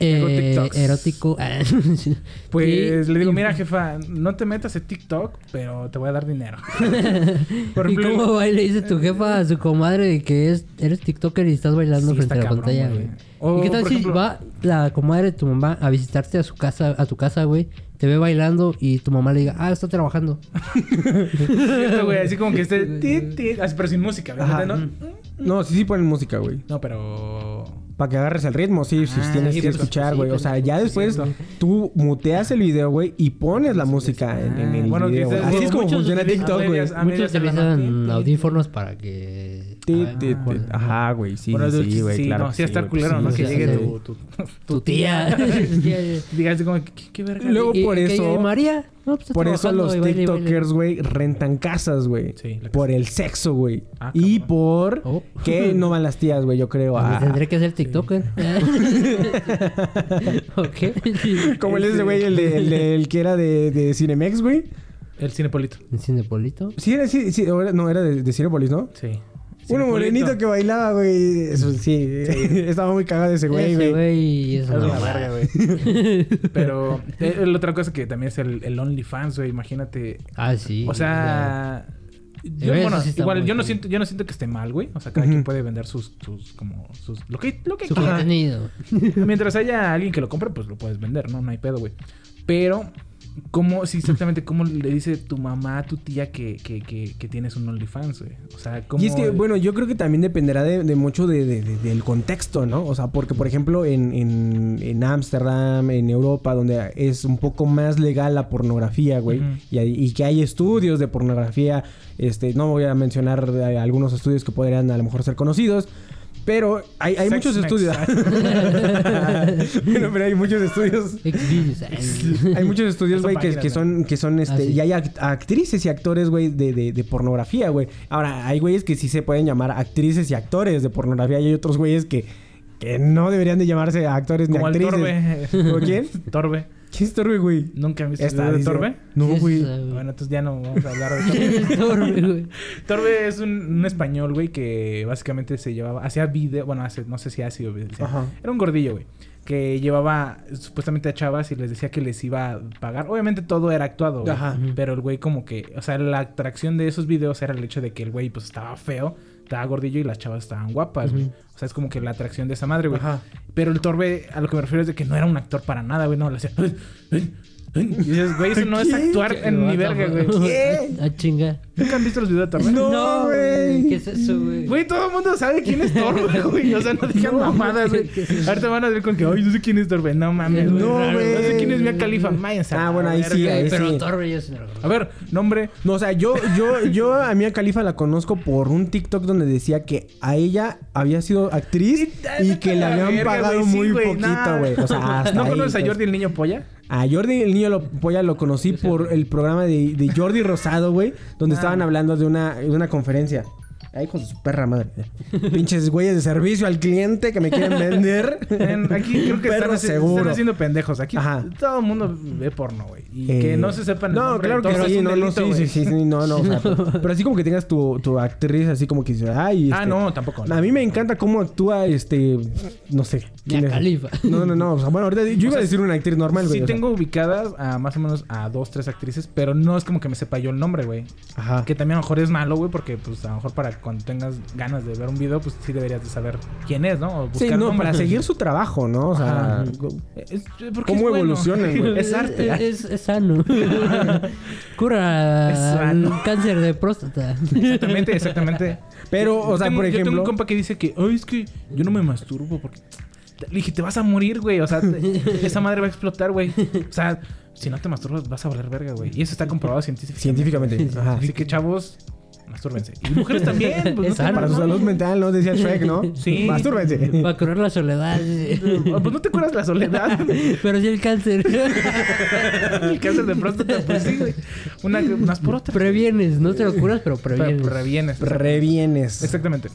eh, erótico. Pues y- le digo, y- mira, jefa, no te metas en TikTok, pero te voy a dar dinero. Por ¿Y cómo va y le dice tu jefa a su comadre de que es, eres TikToker y estás bailando Sí, frente a la cabrón, pantalla, güey. O, ¿Y qué tal si ejemplo- va la comadre de tu mamá a visitarte a su casa, a tu casa, güey? Te ve bailando y tu mamá le diga, ah, está trabajando. Cierto, güey, así como que esté... ti, ti, así, pero sin música, obviamente, ¿no? No, sí, sí ponen música, güey. No, pero... Para que agarres el ritmo, sí, sí, Ah, tienes sí, que escuchar, sí, güey. o sea, ya después tú muteas el video, güey, y pones la música en, en el Bueno, video. Así es como funciona TikTok, güey. Muchos utilizan audífonos para que... Ti, Ah, ti, por- ti. Ajá, güey, sí, Bueno, sí, sí, güey, sí, claro. sí está güey, culero, pues ¿no? sí, Que sí, llegue sí. tu, tu, Tu tía. Diga así como, ¿qué, qué verga? Luego, Y- por eso- ¿y María? No, pues Por eso los y. TikTokers, güey, rentan casas, güey. Sí, casa. por el sexo, güey. Ah, y cabrón. por Oh. que no van las tías, güey, yo creo. Pues a- Tendré que ser TikToker. ok. Como el ese güey, el, de- el, de- el que era de, de Cinemex, güey. El Cinepolito. ¿En Cinepolito? Sí, era, sí, sí, no, era de, de Cinepolis, ¿no? Sí. Uno morenito que bailaba, güey. Eso sí, estaba muy cagado ese güey, Ese güey. güey es una verga, güey. Pero eh, la otra cosa que también es el, el OnlyFans, güey. Imagínate. Ah, sí. O sea... Yo, bueno, sí igual yo no siento, yo no siento que esté mal, güey. O sea, cada quien puede vender sus, sus, como, sus, lo que, lo que Su quiera. contenido. Mientras haya alguien que lo compre, pues lo puedes vender, ¿no? No hay pedo, güey. Pero, ¿cómo, sí, exactamente, cómo le dice tu mamá a tu tía que, que, que, que tienes un OnlyFans, güey? O sea, ¿cómo...? Y es que, bueno, yo creo que también dependerá de, de mucho de, de- de- del contexto, ¿no? O sea, porque, por ejemplo, en en- en Ámsterdam, en, Europa, donde es un poco más legal la pornografía, güey, y, hay- y que hay estudios de pornografía, este, no voy a mencionar eh, algunos estudios que podrían a lo mejor ser conocidos, pero hay, hay Sex muchos mex. estudios. bueno, pero hay muchos estudios. Hay muchos estudios, güey, que, son, que son, este, Ah, sí. y hay act- actrices y actores, güey, de, de, de pornografía, güey. Ahora, hay güeyes que sí se pueden llamar actrices y actores de pornografía y hay otros güeyes que, que no deberían de llamarse actores ni Como el actrices. Torbe. ¿O quién? Torbe. ¿Quién es Torbe, güey? ¿Nunca han visto el video de Torbe? No, güey. Bueno, entonces ya no vamos a hablar de Torbe. Torbe, güey. Torbe es un, un español, güey, que básicamente se llevaba... Hacía video... Bueno, hace, no sé si ha sido... Ajá. Era un gordillo, güey. Que llevaba supuestamente a chavas y les decía que les iba a pagar. Obviamente todo era actuado, güey. Ajá. Pero el güey como que... O sea, la atracción de esos videos era el hecho de que el güey pues estaba feo. Estaba gordillo y las chavas estaban guapas, güey. O sea, es como que la atracción de esa madre, güey. Pero el Torbe, a lo que me refiero es de que no era un actor para nada, güey. No, le hacía... Y dices, güey, eso no es actuar en mi verga, güey. ¿Qué? Ah, chinga. ¿Nunca han visto los videos de Torbe? No, güey. ¿Qué es eso, güey? Güey, todo el mundo sabe quién es Torbe, güey. O sea, no digan mamadas, güey. ¿qué es? Ahorita van a ver con que, ay, no sé quién es Torbe. No mames, güey. No, No, güey. sé quién es Mia Khalifa. Váyanse. a Ah, bueno, ahí sí, ahí Pero sí. Me lo conozco. A ver, nombre. No, o sea, yo, yo, yo a Mia Khalifa la conozco por un TikTok donde decía que a ella había sido actriz y que le La habían verga, pagado güey, sí, muy güey, poquito, nah. güey. O sea, hasta ¿No conoces a pues. Jordi el niño polla? A Jordi el niño lo, polla lo conocí por el programa de, de Jordi Rosado, güey, donde estaban hablando de una, de una conferencia. Ay, con su perra madre. Pinches güeyes de servicio al cliente que me quieren vender. En- aquí creo que están, seguro. están haciendo pendejos. Aquí Ajá. todo el mundo ve porno, güey. Y Eh, que no se sepan el No, nombre claro que sí, es un no, no, delito, sí, sí, sí, sí, no, no, o sea, pero así como que tengas tu, tu actriz así como que dice, ay, Ah, este, no, tampoco. A mí me encanta cómo actúa, este, no sé. ¿quién es? Khalifa. No, no, no, o sea, bueno, ahorita yo iba a decir una actriz normal, güey. Sí o sea. tengo ubicadas a más o menos a dos, tres actrices, pero no es como que me sepa yo el nombre, güey. Ajá. Que también a lo mejor es malo, güey, porque pues a lo mejor para cuando tengas ganas de ver un video, pues sí deberías de saber quién es, ¿no? O Sí, buscar no, nombres. para seguir su trabajo, ¿no? O sea, Ajá. Es- porque ¿Cómo es bueno. evolucionan, güey? Es arte. Es, es sano. Cura Es sano. el cáncer de próstata. Exactamente, exactamente. Pero, o sea, tengo- por Yo tengo ejemplo- un compa que dice que, ay, es que yo no me masturbo porque... Le dije, te vas a morir, güey. O sea, te- esa madre va a explotar, güey. O sea, si no te masturbas, vas a valer verga, güey. Y eso está comprobado científicamente. científicamente. Ajá. Así que, chavos, mastúrbense. Y mujeres también. Pues, Es no te. Para su salud mental, ¿no? Decía Shrek, ¿no? Sí. Mastúrbense. Para curar la soledad. Pues no te curas la soledad. Pero sí el cáncer. El cáncer de próstata, pues sí, güey. Una, unas por otras. Previenes. No te lo curas, pero previenes. Pre- Previenes. Revienes. Exactamente.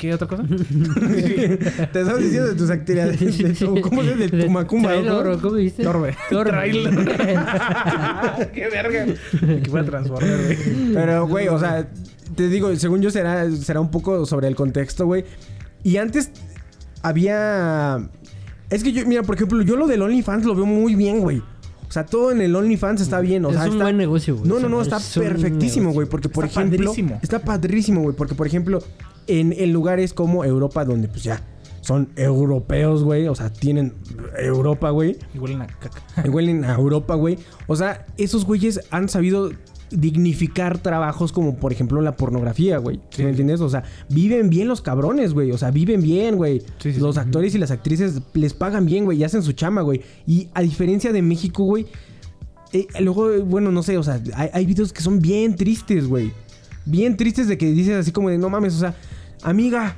¿Qué otra cosa? Te estás diciendo de tus actividades. de tu- ¿Cómo se dice? De tu macumba, ¿no? ¿o ¿Cómo dijiste? Torbe. Torbe. Trailer. Qué verga. Que fue a transformar, güey. Pero, güey, o sea, te digo, según yo será, será un poco sobre el contexto, güey. Y antes había... Es que yo, mira, por ejemplo, yo lo del OnlyFans lo veo muy bien, güey. O sea, todo en el OnlyFans está bien. O Es sea, un está... buen negocio, güey. No, no, no, Es está un perfectísimo, güey. Porque, por Está ejemplo... padrísimo. Está padrísimo, güey. Porque, por ejemplo, en, en lugares como Europa, donde pues ya son europeos, güey. O sea, tienen Europa, güey. Y huelen a caca. Y huelen a Europa, güey. O sea, esos güeyes han sabido dignificar trabajos como, por ejemplo, la pornografía, güey. ¿Sí ¿Me entiendes? O sea, viven bien los cabrones, güey. O sea, viven bien, güey. Sí, sí, los actores y las actrices les pagan bien, güey. Y hacen su chama, güey. Y a diferencia de México, güey. eh, luego, bueno, no sé, o sea, hay, hay videos que son bien tristes, güey. Bien tristes de que dices así como de, no mames, o sea, amiga,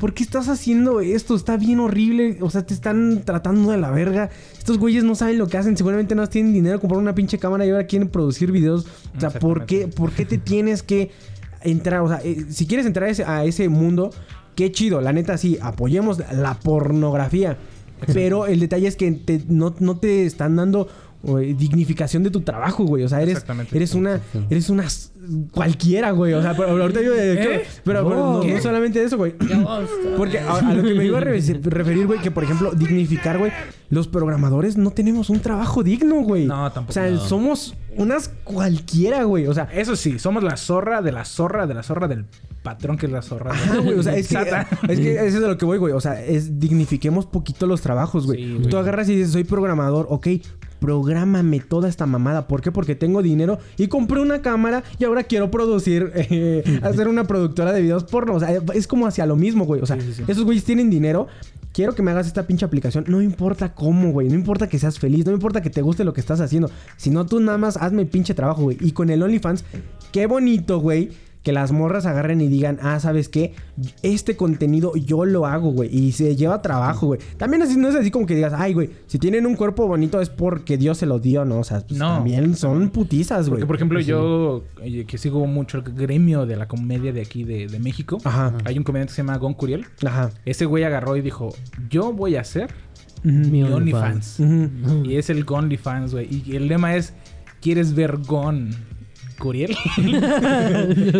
¿por qué estás haciendo esto? Está bien horrible. O sea, te están tratando de la verga. Estos güeyes no saben lo que hacen. Seguramente no tienen dinero para comprar una pinche cámara y ahora quieren producir videos. O sea, ¿por qué. ¿por qué te tienes que entrar? O sea, eh, si quieres entrar a ese, a ese mundo, qué chido. La neta, sí, apoyemos la pornografía. Pero el detalle es que te- no, no te están dando güey, dignificación de tu trabajo, güey. O sea, eres, eres una, eres una cualquiera, güey. O sea, pero ahorita yo, ¿Eh? pero, pero no, ¿Qué? no solamente eso, güey. Porque a, a lo que me iba a re- referir, güey, que por ejemplo, dignificar, güey, los programadores no tenemos un trabajo digno, güey. No, tampoco. O sea, No. somos unas cualquiera, güey. O sea, Eso sí, somos la zorra de la zorra de la zorra del patrón que es la zorra. Ajá, güey. O sea, es que, es que eso es de lo que voy, güey. O sea, es dignifiquemos poquito los trabajos, güey. Sí, güey. Tú agarras y dices, soy programador, ok. Prográmame toda esta mamada. ¿Por qué? Porque tengo dinero y compré una cámara y ahora quiero producir, eh, hacer una productora de videos porno. O sea, es como hacia lo mismo, güey. O sea, Sí, sí, sí. esos güeyes tienen dinero. Quiero que me hagas esta pinche aplicación. No importa cómo, güey. No importa que seas feliz. No importa que te guste lo que estás haciendo. Si no, tú nada más hazme el pinche trabajo, güey. Y con el OnlyFans, qué bonito, güey. Que las morras agarren y digan, ah, ¿sabes qué? Este contenido yo lo hago, güey. Y se lleva trabajo, güey. También así, no es así como que digas, ay, güey, si tienen un cuerpo bonito es porque Dios se lo dio, ¿no? O sea, pues, No. también son putizas, güey. Porque, por ejemplo, yo que sigo mucho el gremio de la comedia de aquí de, de México, Ajá. hay un comediante que se llama Gon Curiel. Ajá. Ese güey agarró y dijo, yo voy a hacer. Mi mi OnlyFans. Y es el Gonlyfans, güey. Y el lema es, ¿quieres ver Gon Curiel?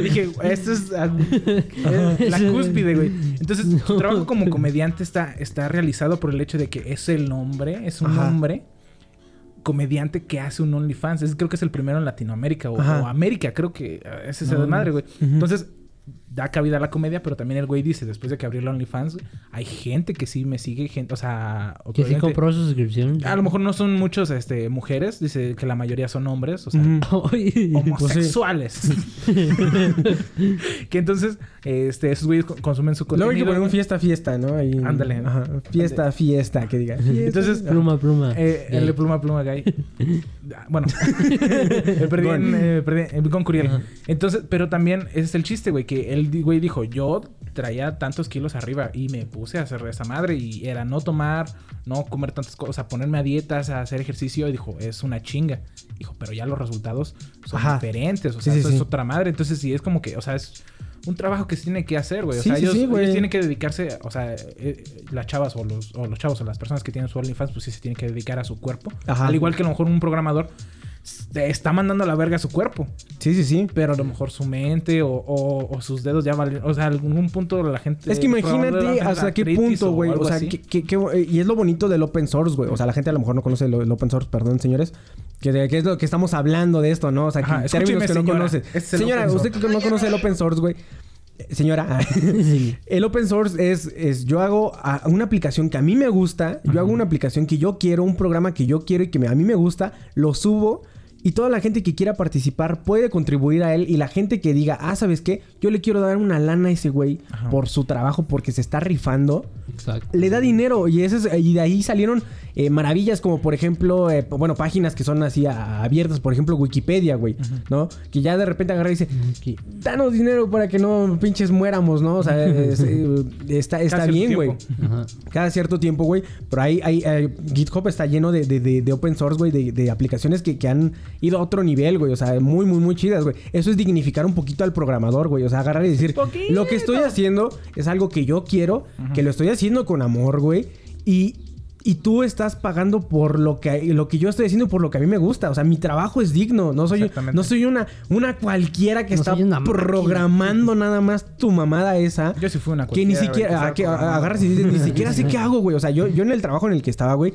Dije, esto es ah, es la cúspide, güey. Entonces, su trabajo como comediante está, está realizado por el hecho de que es el hombre, es un Ajá. hombre comediante que hace un OnlyFans. Es, creo que es el primero en Latinoamérica o, América, creo que ah, es ese No, desmadre, güey. Entonces, da cabida a la comedia, pero también el güey dice, después de que abrió el OnlyFans, hay gente que sí me sigue, gente, o sea... Que sí compró su suscripción. A lo mejor no son muchos este, mujeres, dice que la mayoría son hombres, o sea, homosexuales. que entonces, este, esos güeyes co- consumen su Luego contenido. hay que poner un fiesta, fiesta, ¿no? Ahí, Ándale. Ajá. Fiesta, fiesta, que diga. fiesta. Entonces, pluma, pluma. Eh, el pluma, pluma, gay. Bueno. me perdí en, eh, perdí en- con Curiel. Ajá. Entonces, pero también ese es el chiste, güey, que el di- güey dijo, yo traía tantos kilos arriba y me puse a hacer esa madre y era no tomar, no comer tantas cosas, o sea, ponerme a dietas, a hacer ejercicio y dijo, es una chinga. Dijo, pero ya los resultados son Ajá. diferentes, o sea, sí, eso sí. es otra madre. Entonces, sí, es como que, o sea, es un trabajo que se tiene que hacer, güey. O Sí, sea, sí, ellos, sí, ellos tienen que dedicarse, o sea, eh, las chavas o los, o los chavos o las personas que tienen su OnlyFans, pues sí se tienen que dedicar a su cuerpo. Ajá. Al igual que a lo mejor un programador está mandando a la verga su cuerpo, Sí, sí, sí. pero a lo mejor su mente o, o- o sus dedos ya valen. O sea, algún punto la gente. Es que imagínate hasta qué punto, güey. O sea, que, que- que- y es lo bonito del open source, güey. O sea, la gente a lo mejor no conoce lo- el open source, perdón, señores. Que, de- que es lo que estamos hablando de esto, ¿no? O sea, que Ajá, términos que no señora. conoce. Este es el Señora, usted que no conoce el open source, güey. eh, Señora, el open source es, es yo hago a- una aplicación que a mí me gusta, yo hago una aplicación que yo quiero, un programa que yo quiero y que me- a mí me gusta, lo subo y toda la gente que quiera participar puede contribuir a él y la gente que diga, ah, ¿sabes qué? Yo le quiero dar una lana a ese güey Ajá. por su trabajo porque se está rifando Exacto. le da dinero y, ese es- y de ahí salieron eh, maravillas como por ejemplo, eh, bueno, páginas que son así a- abiertas, por ejemplo Wikipedia, güey, ¿no? Que ya de repente agarra y dice, danos dinero para que no pinches muéramos, ¿no? O sea, es- eh, está, está bien, güey. Cada cierto tiempo, güey. Pero ahí, ahí, eh, GitHub está lleno de, de- de- de open source, güey, de, de aplicaciones que, que han ido a otro nivel, güey. O sea, muy, muy, muy chidas, güey. Eso es dignificar un poquito al programador, güey. O sea, agarrar y decir, Poquito. lo que estoy haciendo es algo que yo quiero, que lo estoy haciendo con amor, güey. Y, y tú estás pagando por lo que, lo que yo estoy haciendo, por lo que a mí me gusta. O sea, mi trabajo es digno. No soy, no soy una, una cualquiera que No está máquina. programando nada más tu mamada esa. Yo sí fui una Que ni cualquiera, siquiera, que ah, que agarras y dices, ni siquiera sé qué hago, güey. O sea, yo, yo en el trabajo en el que estaba, güey,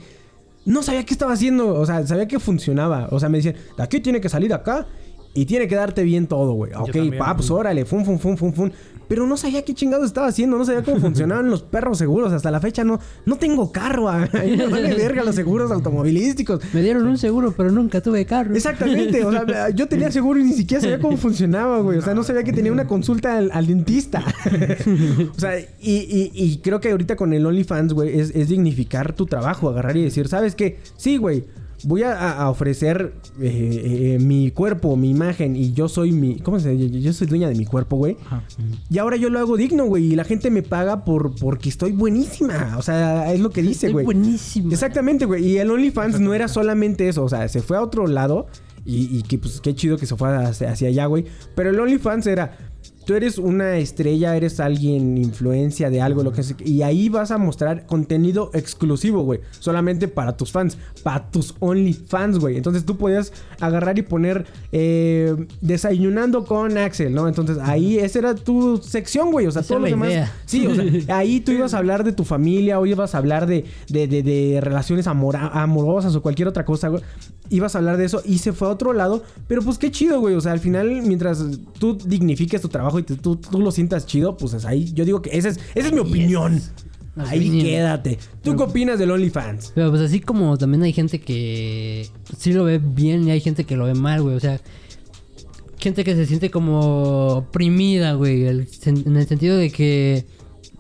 no sabía qué estaba haciendo. O sea, sabía que funcionaba. O sea, me decían, de aquí tiene que salir acá y tiene que darte bien todo, güey. Ok, también, pa, pues órale, fum, fum, fum, fum, fum. Pero no sabía qué chingados estaba haciendo, no sabía cómo funcionaban los perros seguros. Hasta la fecha no, no tengo carro. A mí me vale verga los seguros automovilísticos. Me dieron un seguro, pero nunca tuve carro. Exactamente, o sea, yo tenía seguro y ni siquiera sabía cómo funcionaba, güey. O sea, no sabía que tenía una consulta al, al dentista. o sea, y, y- y creo que ahorita con el OnlyFans, güey, es, es dignificar tu trabajo, agarrar y decir, ¿sabes qué? Sí, güey. Voy a, a ofrecer eh, eh, mi cuerpo, mi imagen y yo soy mi... ¿Cómo se dice? Yo soy dueña de mi cuerpo, güey. Ajá. Y ahora yo lo hago digno, güey. Y la gente me paga por porque estoy buenísima. O sea, es lo que dice, Estoy güey. buenísimo. Exactamente, güey. Y el OnlyFans no era solamente eso. O sea, se fue a otro lado. Y, y que pues qué chido que se fue hacia, hacia allá, güey. Pero el OnlyFans era. Tú eres una estrella, eres alguien, influencia de algo, lo que sea. Y ahí vas a mostrar contenido exclusivo, güey. Solamente para tus fans. Para tus OnlyFans, güey. Entonces tú podías agarrar y poner eh, desayunando con Axel, ¿no? Entonces ahí esa era tu sección, güey. O sea, todos los demás. idea. Sí, o sea, ahí tú ibas a hablar de tu familia, o ibas a hablar de, de, de- de relaciones amora- amorosas o cualquier otra cosa, güey. Ibas a hablar de eso y se fue a otro lado. Pero pues qué chido, güey. O sea, al final, mientras tú dignifiques tu trabajo y te- tú, tú lo sientas chido, pues es ahí. Yo digo que esa es, esa es mi opinión. Ahí Opinión. quédate. ¿Tú qué opinas del OnlyFans? Pero pues así como también hay gente que sí lo ve bien y hay gente que lo ve mal, güey. O sea, gente que se siente como oprimida, güey. el en el sentido de que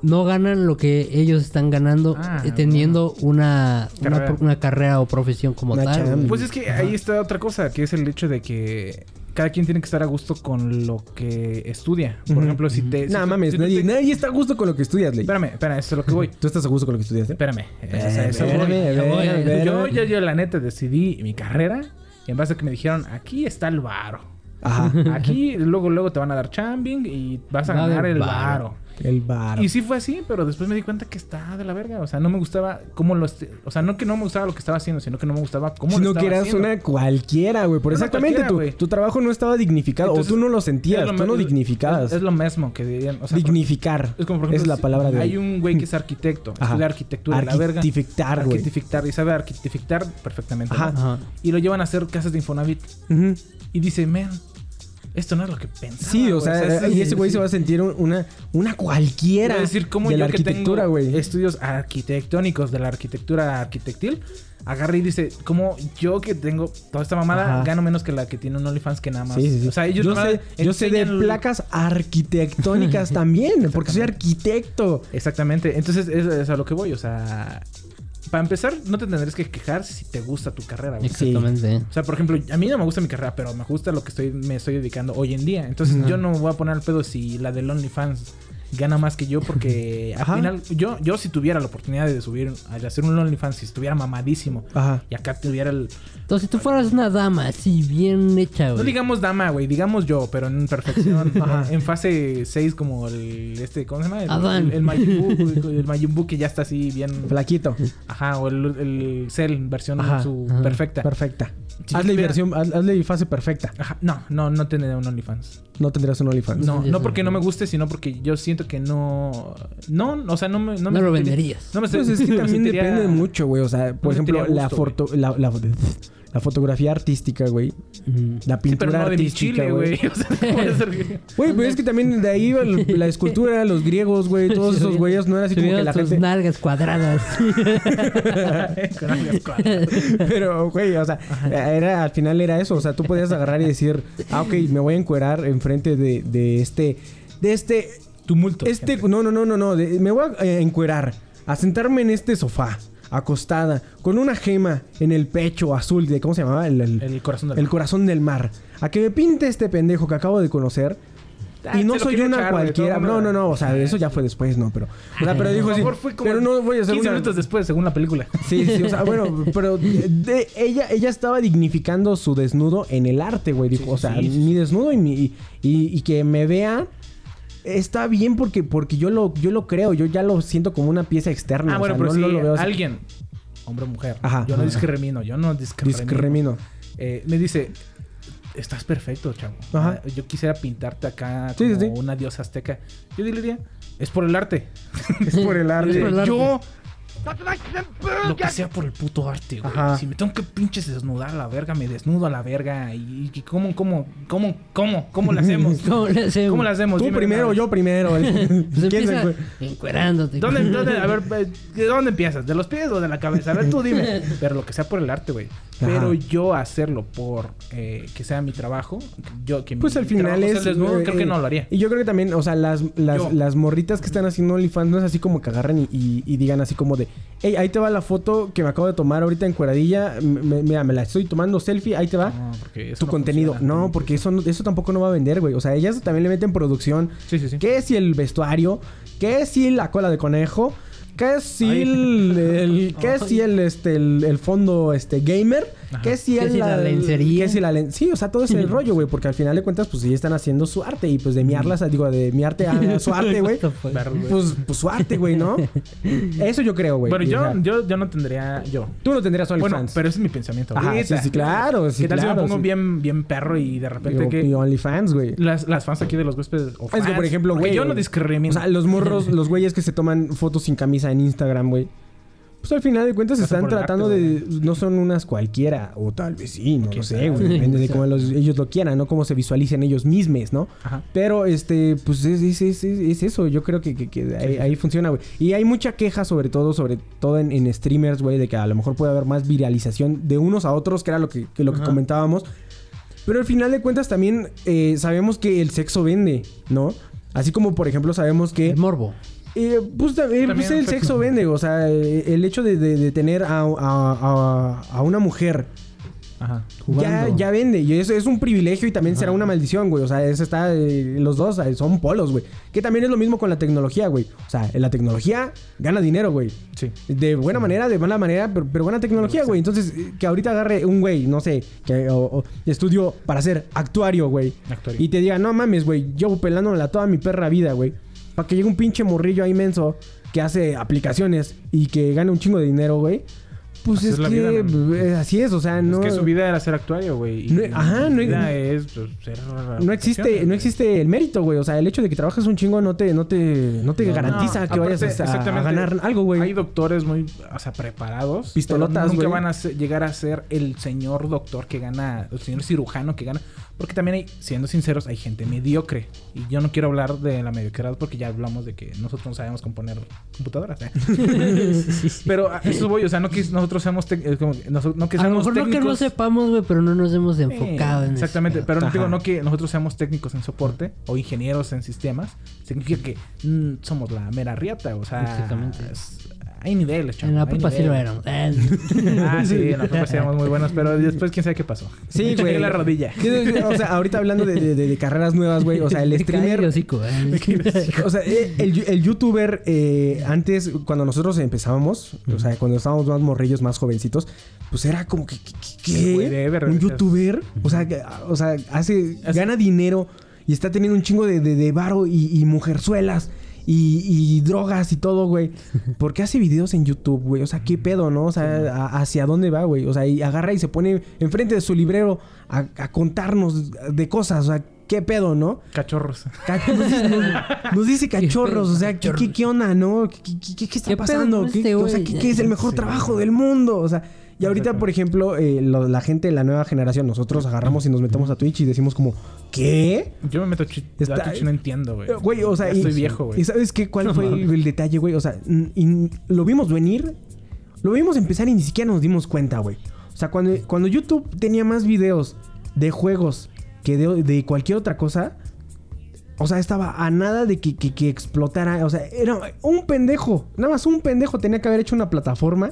no ganan lo que ellos están ganando Ah, eh, teniendo una, una, Carrera. una carrera o profesión como Una tal. chamba. Pues es que ahí está otra cosa, que es el hecho de que cada quien tiene que estar a gusto con lo que estudia. Por ejemplo, si te... si Nah, tú- mames, si nadie, te- nadie está a gusto con lo que estudias, Ley. Espérame, espérame, esto es lo que voy. ¿Tú estás a gusto con lo que estudiaste? Espérame. Eh, eso Yo. Yo, yo, yo, la neta, decidí mi carrera en base a que me dijeron, aquí está el varo. Ajá. Aquí, luego, luego te van a dar chambing y vas a ganar el varo. varo. El bar. Y sí fue así, pero después me di cuenta que está de la verga. O sea, no me gustaba cómo lo... este- O sea, no que no me gustaba lo que estaba haciendo, sino que no me gustaba cómo lo Sino estaba que eras haciendo. una cualquiera, güey. Por una exactamente, tu, tu trabajo no estaba dignificado. Entonces, o tú no lo sentías, lo tú no dignificabas. Es, es lo mismo que dirían. O sea, por- Dignificar. Es como, por ejemplo, es la palabra de Hay un güey que es arquitecto, estudia arquitectura, la verga. Arquitectar, güey. Arquitectar, y sabe arquitectar perfectamente. Ajá. ¿no? Ajá. Y lo llevan a hacer casas de Infonavit. Ujú. Y dice, man, esto no es lo que pensaba. Sí, o güey. sea, y es- ese güey se va a sentir un- una, una cualquiera Quiero decir, como de yo la arquitectura, güey. estudios arquitectónicos de la arquitectura arquitectil, agarra y dice, como yo que tengo toda esta mamada, Ajá. gano menos que la que tiene un OnlyFans que nada más. Sí, sí, sí. O sea, ellos yo, sé, yo sé de placas arquitectónicas también, porque soy arquitecto. Exactamente. Entonces, es, es a lo que voy. O sea, para empezar, no te tendrías que quejar si te gusta tu carrera, güey. Exactamente. O sea, por ejemplo, a mí no me gusta mi carrera, pero me gusta lo que estoy, me estoy dedicando hoy en día. Entonces, yo no me voy a poner al pedo si la del OnlyFans gana más que yo, porque al Ajá. final, yo, yo si tuviera la oportunidad de subir, de hacer un OnlyFans, si estuviera mamadísimo Ajá. y acá tuviera el. Entonces, si tú fueras una dama así, bien hecha, No digamos dama, güey, digamos yo, pero en perfección. Ajá. en fase 6, como el. Este, ¿Cómo se llama? El, Adán. el, el güey, el Majin Buu que ya está así bien. Flaquito. Ajá, o el, el Cell, versión Ajá, su ajá. perfecta. Perfecta. Si hazle tuviera- versión, haz- hazle fase perfecta. Ajá, no, no, no tendría un OnlyFans. No tendrías un OnlyFans. No, no porque no me guste, sino porque yo siento que no. No, o sea, no me. No, No me lo venderías. No me Pues es que también sentiría- depende mucho, güey. O sea, por ejemplo, la, foto, la, la, la fotografía artística, güey. La Sí, pintura pero no artística, chile, güey. güey. O sea, ¿cómo va a ser que- Güey, pero es que también de ahí la escultura, los griegos, güey, todos esos güeyes, no era así como que la gente... nalgas cuadradas. Pero, güey, o sea, era, al final era eso. O sea, tú podías agarrar y decir, ah, ok, me voy a encuerar enfrente de, de este... De este... Tumulto. Este... gente. No, no, no, no, no. de- me voy a eh, encuerar. A sentarme en este sofá. Acostada. Con una gema en el pecho azul de... ¿Cómo se llamaba? El, el- El corazón del el mar. corazón del mar. A que me pinte este pendejo que acabo de conocer. Ah, y no soy una echar, cualquiera. No, no, no. O sea, eso ya fue después, no, pero. O sea, pero dijo Por así. favor, fue como Pero no voy a hacer 15 una. minutos después, según la película. Sí, sí, o sea, bueno, pero de- ella, ella estaba dignificando su desnudo en el arte, güey. Dijo, Sí, o sea, sí, sí. mi desnudo y, mi, y, y que me vea está bien porque, porque yo lo, yo lo creo, yo ya lo siento como una pieza externa. Ah, o bueno, sea, pero no- si no lo veo así. alguien, hombre o mujer, Ajá, yo no ajá. discrimino, yo no discrimino. Discrimino. Eh, me dice, estás perfecto, chavo. Ajá. Ah, Yo quisiera pintarte acá como sí, sí. una diosa azteca. Yo diría, es por el arte. Es por el arte. Es por el arte. Yo, lo que sea por el puto arte, güey. Ajá. Si me tengo que pinches desnudar a la verga, me desnudo a la verga. ¿Y, y cómo, cómo, cómo, cómo, cómo le hacemos? ¿Cómo le hacemos? ¿Cómo hacemos? Tú Dime primero, yo primero. Pues ¿Quién se encuerándote. ¿Dónde, dónde, a ver, eh, ¿de dónde empiezas? ¿De los pies o de la cabeza? A ver, tú dime. Pero lo que sea por el arte, güey. Pero yo hacerlo por eh, que sea mi trabajo, yo que Pues mi al final es. desnudo, eh, creo que no lo haría. Y yo creo que también, o sea, las, las morritas que están haciendo OnlyFans no es así como que agarran y, y- y digan así como de, hey, ahí te va la foto que me acabo de tomar ahorita en cueradilla. mira, me la estoy tomando selfie, ahí te va. No, porque eso tu no contenido. funciona. No, porque eso, no- eso tampoco no va a vender, güey. O sea, ellas también le meten producción. Sí, sí, sí. ¿Qué si el vestuario? ¿Qué si la cola de conejo? ¿Qué si el, el- qué si el este el, el fondo este gamer? ¿Qué si ¿Qué el si la lencería? ¿Qué si la len- Sí, o sea, todo ese rollo, güey, porque al final de cuentas pues sí están haciendo su arte y pues de miarlas, digo, de mi arte a su arte, güey. Ver, güey. Pues, pues su arte, güey, ¿no? Eso yo creo, güey. Bueno, Y, o yo, yo, yo no tendría yo. tú no tendrías OnlyFans. Bueno, pero ese es mi pensamiento. Ajá, sí, sí, claro, sí, ¿Qué tal si me pongo sí. bien, bien perro y de repente y, que y OnlyFans, güey. las, las fans aquí de los huéspedes o Es que, fans, por ejemplo, güey. yo no O discrimino. sea, los morros, los güeyes que se toman fotos sin camisa en Instagram, güey. Pues al final de cuentas están tratando de... No son unas cualquiera. O tal vez sí, no lo sé, güey. Depende de cómo los- ellos lo quieran, ¿no? Cómo se visualicen ellos mismos, ¿no? Ajá. Pero, este, pues es, es, es- es- es eso. Yo creo que, que- que ahí, ahí funciona, güey. Y hay mucha queja, sobre todo, sobre todo en, en streamers, güey, de que a lo mejor puede haber más viralización de unos a otros, que era lo que, que lo que comentábamos. Pero al final de cuentas también eh, sabemos que el sexo vende, ¿no? Así como, por ejemplo, sabemos que... El morbo. Eh, pues, También pues el sexo vende, o sea, eh, el hecho de, de- de tener a, a- a- a una mujer Ajá. ya, Jugando. ya vende y eso es un privilegio y también será una maldición, güey. O sea, eso está, eh, los dos eh, son polos, güey. Que también es lo mismo con la tecnología, güey. O sea, la tecnología gana dinero, güey. Sí. De buena manera, de mala manera, pero, pero buena tecnología, güey. Entonces, que ahorita agarre un güey, no sé, que o- o estudió para ser actuario, güey. Actuario. Y te diga, no mames, güey, llevo pelándola toda mi perra vida, güey. Para que llegue un pinche morrillo ahí inmenso que hace aplicaciones y que gane un chingo de dinero, güey. Pues Así es, que vida, ¿no? eh, así es, o sea, no... Es que su vida era ser actuario, güey. No- ajá, no- vida es pues, ser No existe, no existe el mérito, güey. O sea, el hecho de que trabajes un chingo no te, no te, no te No, garantiza que aparte, vayas a, ganar algo, güey. Hay doctores muy, o sea, preparados. Pistolotas, pero nunca van a ser- llegar a ser el señor doctor que gana, el señor cirujano que gana. Porque también hay, siendo sinceros, hay gente mediocre. Y yo no quiero hablar de la mediocridad porque ya hablamos de que nosotros no sabemos componer computadoras. ¿eh? Pero a eso voy, o sea, no que nosotros seamos... eh, como no que A lo seamos mejor no que no sepamos, güey, pero no nos hemos Eh, enfocado en eso. Exactamente, pero no Ajá. digo no que nosotros seamos técnicos en soporte o ingenieros en sistemas, significa que mm, somos la mera riata, o sea, Exactamente. es- hay niveles, chavo, En la prepa sí lo éramos. Ah, sí, en la prepa sí éramos muy buenos, pero después quién sabe qué pasó. Sí, Me güey. la rodilla. O sea, ahorita hablando de, de- de- de carreras nuevas, güey. O sea, el streamer. hocico, eh. O sea, eh, el, el youtuber, eh, antes, cuando nosotros empezábamos, o sea, cuando estábamos más morrillos, más jovencitos, pues era como que, ¿qué? de ver, Un youtuber, o sea, que- o sea, hace, Hace- gana dinero y está teniendo un chingo de, de, de varo y, y mujerzuelas. Y, y drogas y todo, güey. ¿Por qué hace videos en YouTube, güey? O sea, ¿qué pedo, no? O sea, a- ¿hacia dónde va, güey? O sea, y agarra y se pone enfrente de su librero a, a contarnos de cosas. O sea, ¿qué pedo, no? Cachorros. Ca- Nos dice, nos- nos dice cachorros, o sea, ¿qué, qué, qué onda, no? ¿Qué, qué- qué- qué está ¿Qué pedo pasando? ¿Qué- este o sea? ¿qué, qué es el mejor trabajo del mundo? O sea, y ahorita, por ejemplo, eh, lo- la gente de la nueva generación, nosotros agarramos y nos metemos a Twitch y decimos como, ¿qué? Yo me meto Está- Twitch y no entiendo, güey. Güey, o sea, Ya y, estoy viejo, güey. ¿Y sabes qué? ¿Cuál fue el, el detalle, güey? O sea, y lo vimos venir, lo vimos empezar y ni siquiera nos dimos cuenta, güey. O sea, cuando, cuando YouTube tenía más videos de juegos que de, de cualquier otra cosa, o sea, estaba a nada de que, que- que explotara. O sea, era un pendejo. Nada más un pendejo tenía que haber hecho una plataforma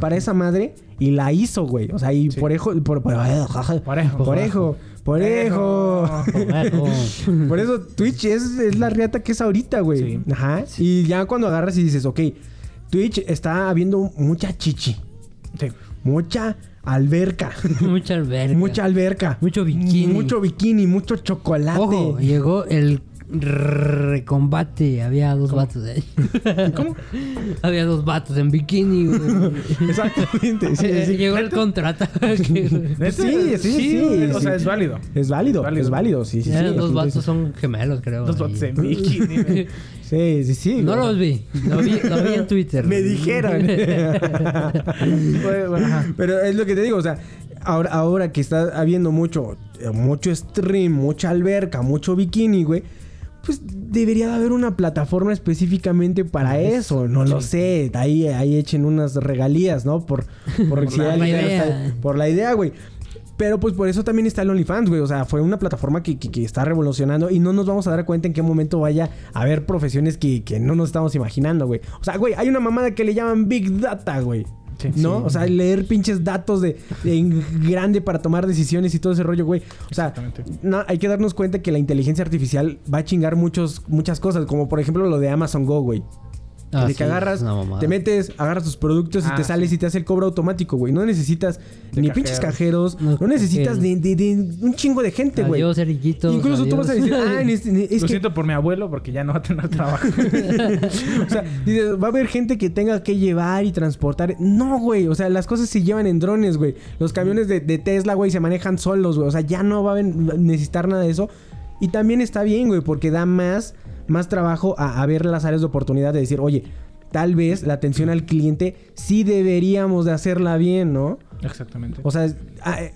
para esa madre y la hizo, güey. O sea, y Sí. por eso... Por, por, por. Por eso. Bueno, Por eso Twitch es, es la riata que es ahorita, güey. Sí. Ajá. Y ya cuando agarras y dices, ok, Twitch está habiendo mucha chichi, Sí. mucha alberca, mucha alberca. mucha alberca, Mucho bikini. mucho bikini, mucho chocolate. Ojo, llegó el recombate. Había dos vatos ahí. ¿Cómo? Había dos vatos en bikini, güey. Exactamente. Sí, Eh, sí. Llegó el contrato. ¿Neta? Sí, sí, sí, O sea, es válido. Es válido, Válido. es válido, sí, sí. sí, Eran dos definitivamente. vatos son gemelos, creo. Dos bots en bikini. güey. Sí, sí, sí. No güey. los vi. Lo vi, lo vi en Twitter. Me dijeron. Pero es lo que te digo, o sea, ahora, ahora que está habiendo mucho, eh, mucho stream, mucha alberca, mucho bikini, güey, pues debería de haber una plataforma específicamente para eso. No lo sé. Ahí, ahí echen unas regalías, ¿no? Por, por, si la idea. por la idea, güey. Pero pues por eso también está el OnlyFans, güey. O sea, fue una plataforma que, que- que está revolucionando y no nos vamos a dar cuenta en qué momento vaya a haber profesiones que, que no nos estamos imaginando, güey. O sea, güey, hay una mamada que le llaman Big Data, güey. Sí. ¿No? Sí. O sea, leer pinches datos de, de en grande para tomar decisiones y todo ese rollo, güey. O sea, no, hay que darnos cuenta que la inteligencia artificial va a chingar muchos, muchas cosas, como por ejemplo lo de Amazon Go, güey. Ah, de sí, que agarras, te metes, agarras tus productos y Ah, te sales sí. y te hace el cobro automático, güey. No necesitas De ni cajeros. pinches cajeros, No, no, necesitas de, de- de un chingo de gente, güey. Adiós, Eriquitos, Incluso tú vas a decir, ah, es, es Lo que siento por mi abuelo porque ya no va a tener trabajo. o sea, dices, va a haber gente que tenga que llevar y transportar. No, güey. O sea, las cosas se llevan en drones, güey. Los camiones de, de Tesla, güey, se manejan solos, güey. O sea, ya no va a necesitar nada de eso. Y también está bien, güey, porque da más, más trabajo a, a ver las áreas de oportunidad de decir, oye, tal vez la atención al cliente sí deberíamos de hacerla bien, ¿no? Exactamente. O sea, ah, eh,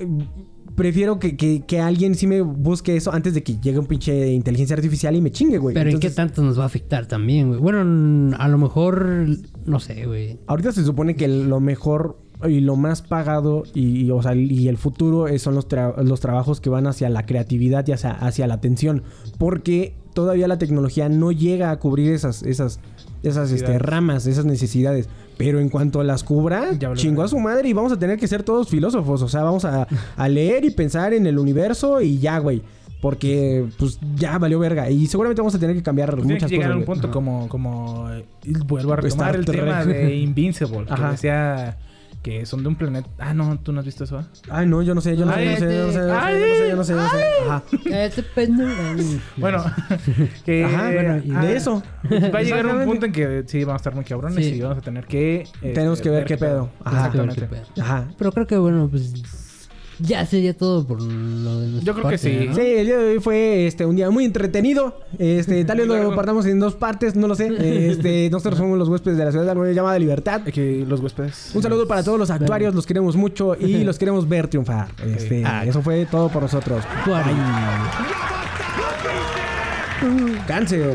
prefiero que, que- que alguien sí me busque eso antes de que llegue un pinche inteligencia artificial y me chingue, güey. Pero ¿en qué Entonces- tanto nos va a afectar también, güey? Bueno, a lo mejor, no sé, güey. Ahorita se supone que lo mejor y lo más pagado y, y, o sea, y el futuro es- son los, tra- los trabajos que van hacia la creatividad y hacia, hacia la atención. Porque todavía la tecnología no llega a cubrir esas, esas, esas este, ramas, esas necesidades. Pero en cuanto las cubra, chingó a su madre y vamos a tener que ser todos filósofos. O sea, vamos a, a leer y pensar en el universo y ya, güey. Porque, pues, ya valió verga. Y seguramente vamos a tener que cambiar Pues muchas que llegar cosas. a un punto como, como eh, vuelvo a retomar Star el tema de Invincible, que Ajá. decía que son de un planeta. Ah, no, tú no has visto eso, ah? Ay, no, yo no sé, yo no sé, yo no sé, yo no sé, yo no sé, Ajá. Este pendejo. Bueno, Ajá, bueno, y de ah, eso va a llegar un punto en que sí vamos a estar muy cabrones y vamos a tener que tenemos este, que ver qué pedo. Ajá, Ajá. Pero creo que bueno, pues ya sería todo por lo de Yo creo que sí. ¿no? Sí, el día de hoy fue este, un día muy entretenido. Este, tal vez lo partamos en dos partes, no lo sé. Este, nosotros somos los huéspedes de la ciudad de la Nueva llamada Libertad. Que los huéspedes. Un saludo para todos los actuarios, los queremos mucho y los queremos ver triunfar. Este, Ah. eso fue todo por nosotros. Bye. Cáncer.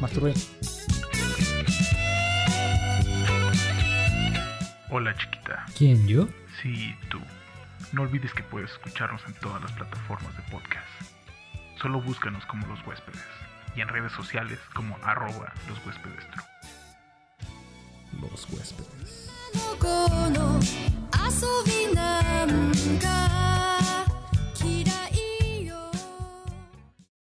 Masturben. Hola chiquita, yo? Sí, tú. No olvides que puedes escucharnos en todas las plataformas de podcast. Solo búscanos como los huéspedes y en redes sociales como arroba los huéspedes. Los huéspedes.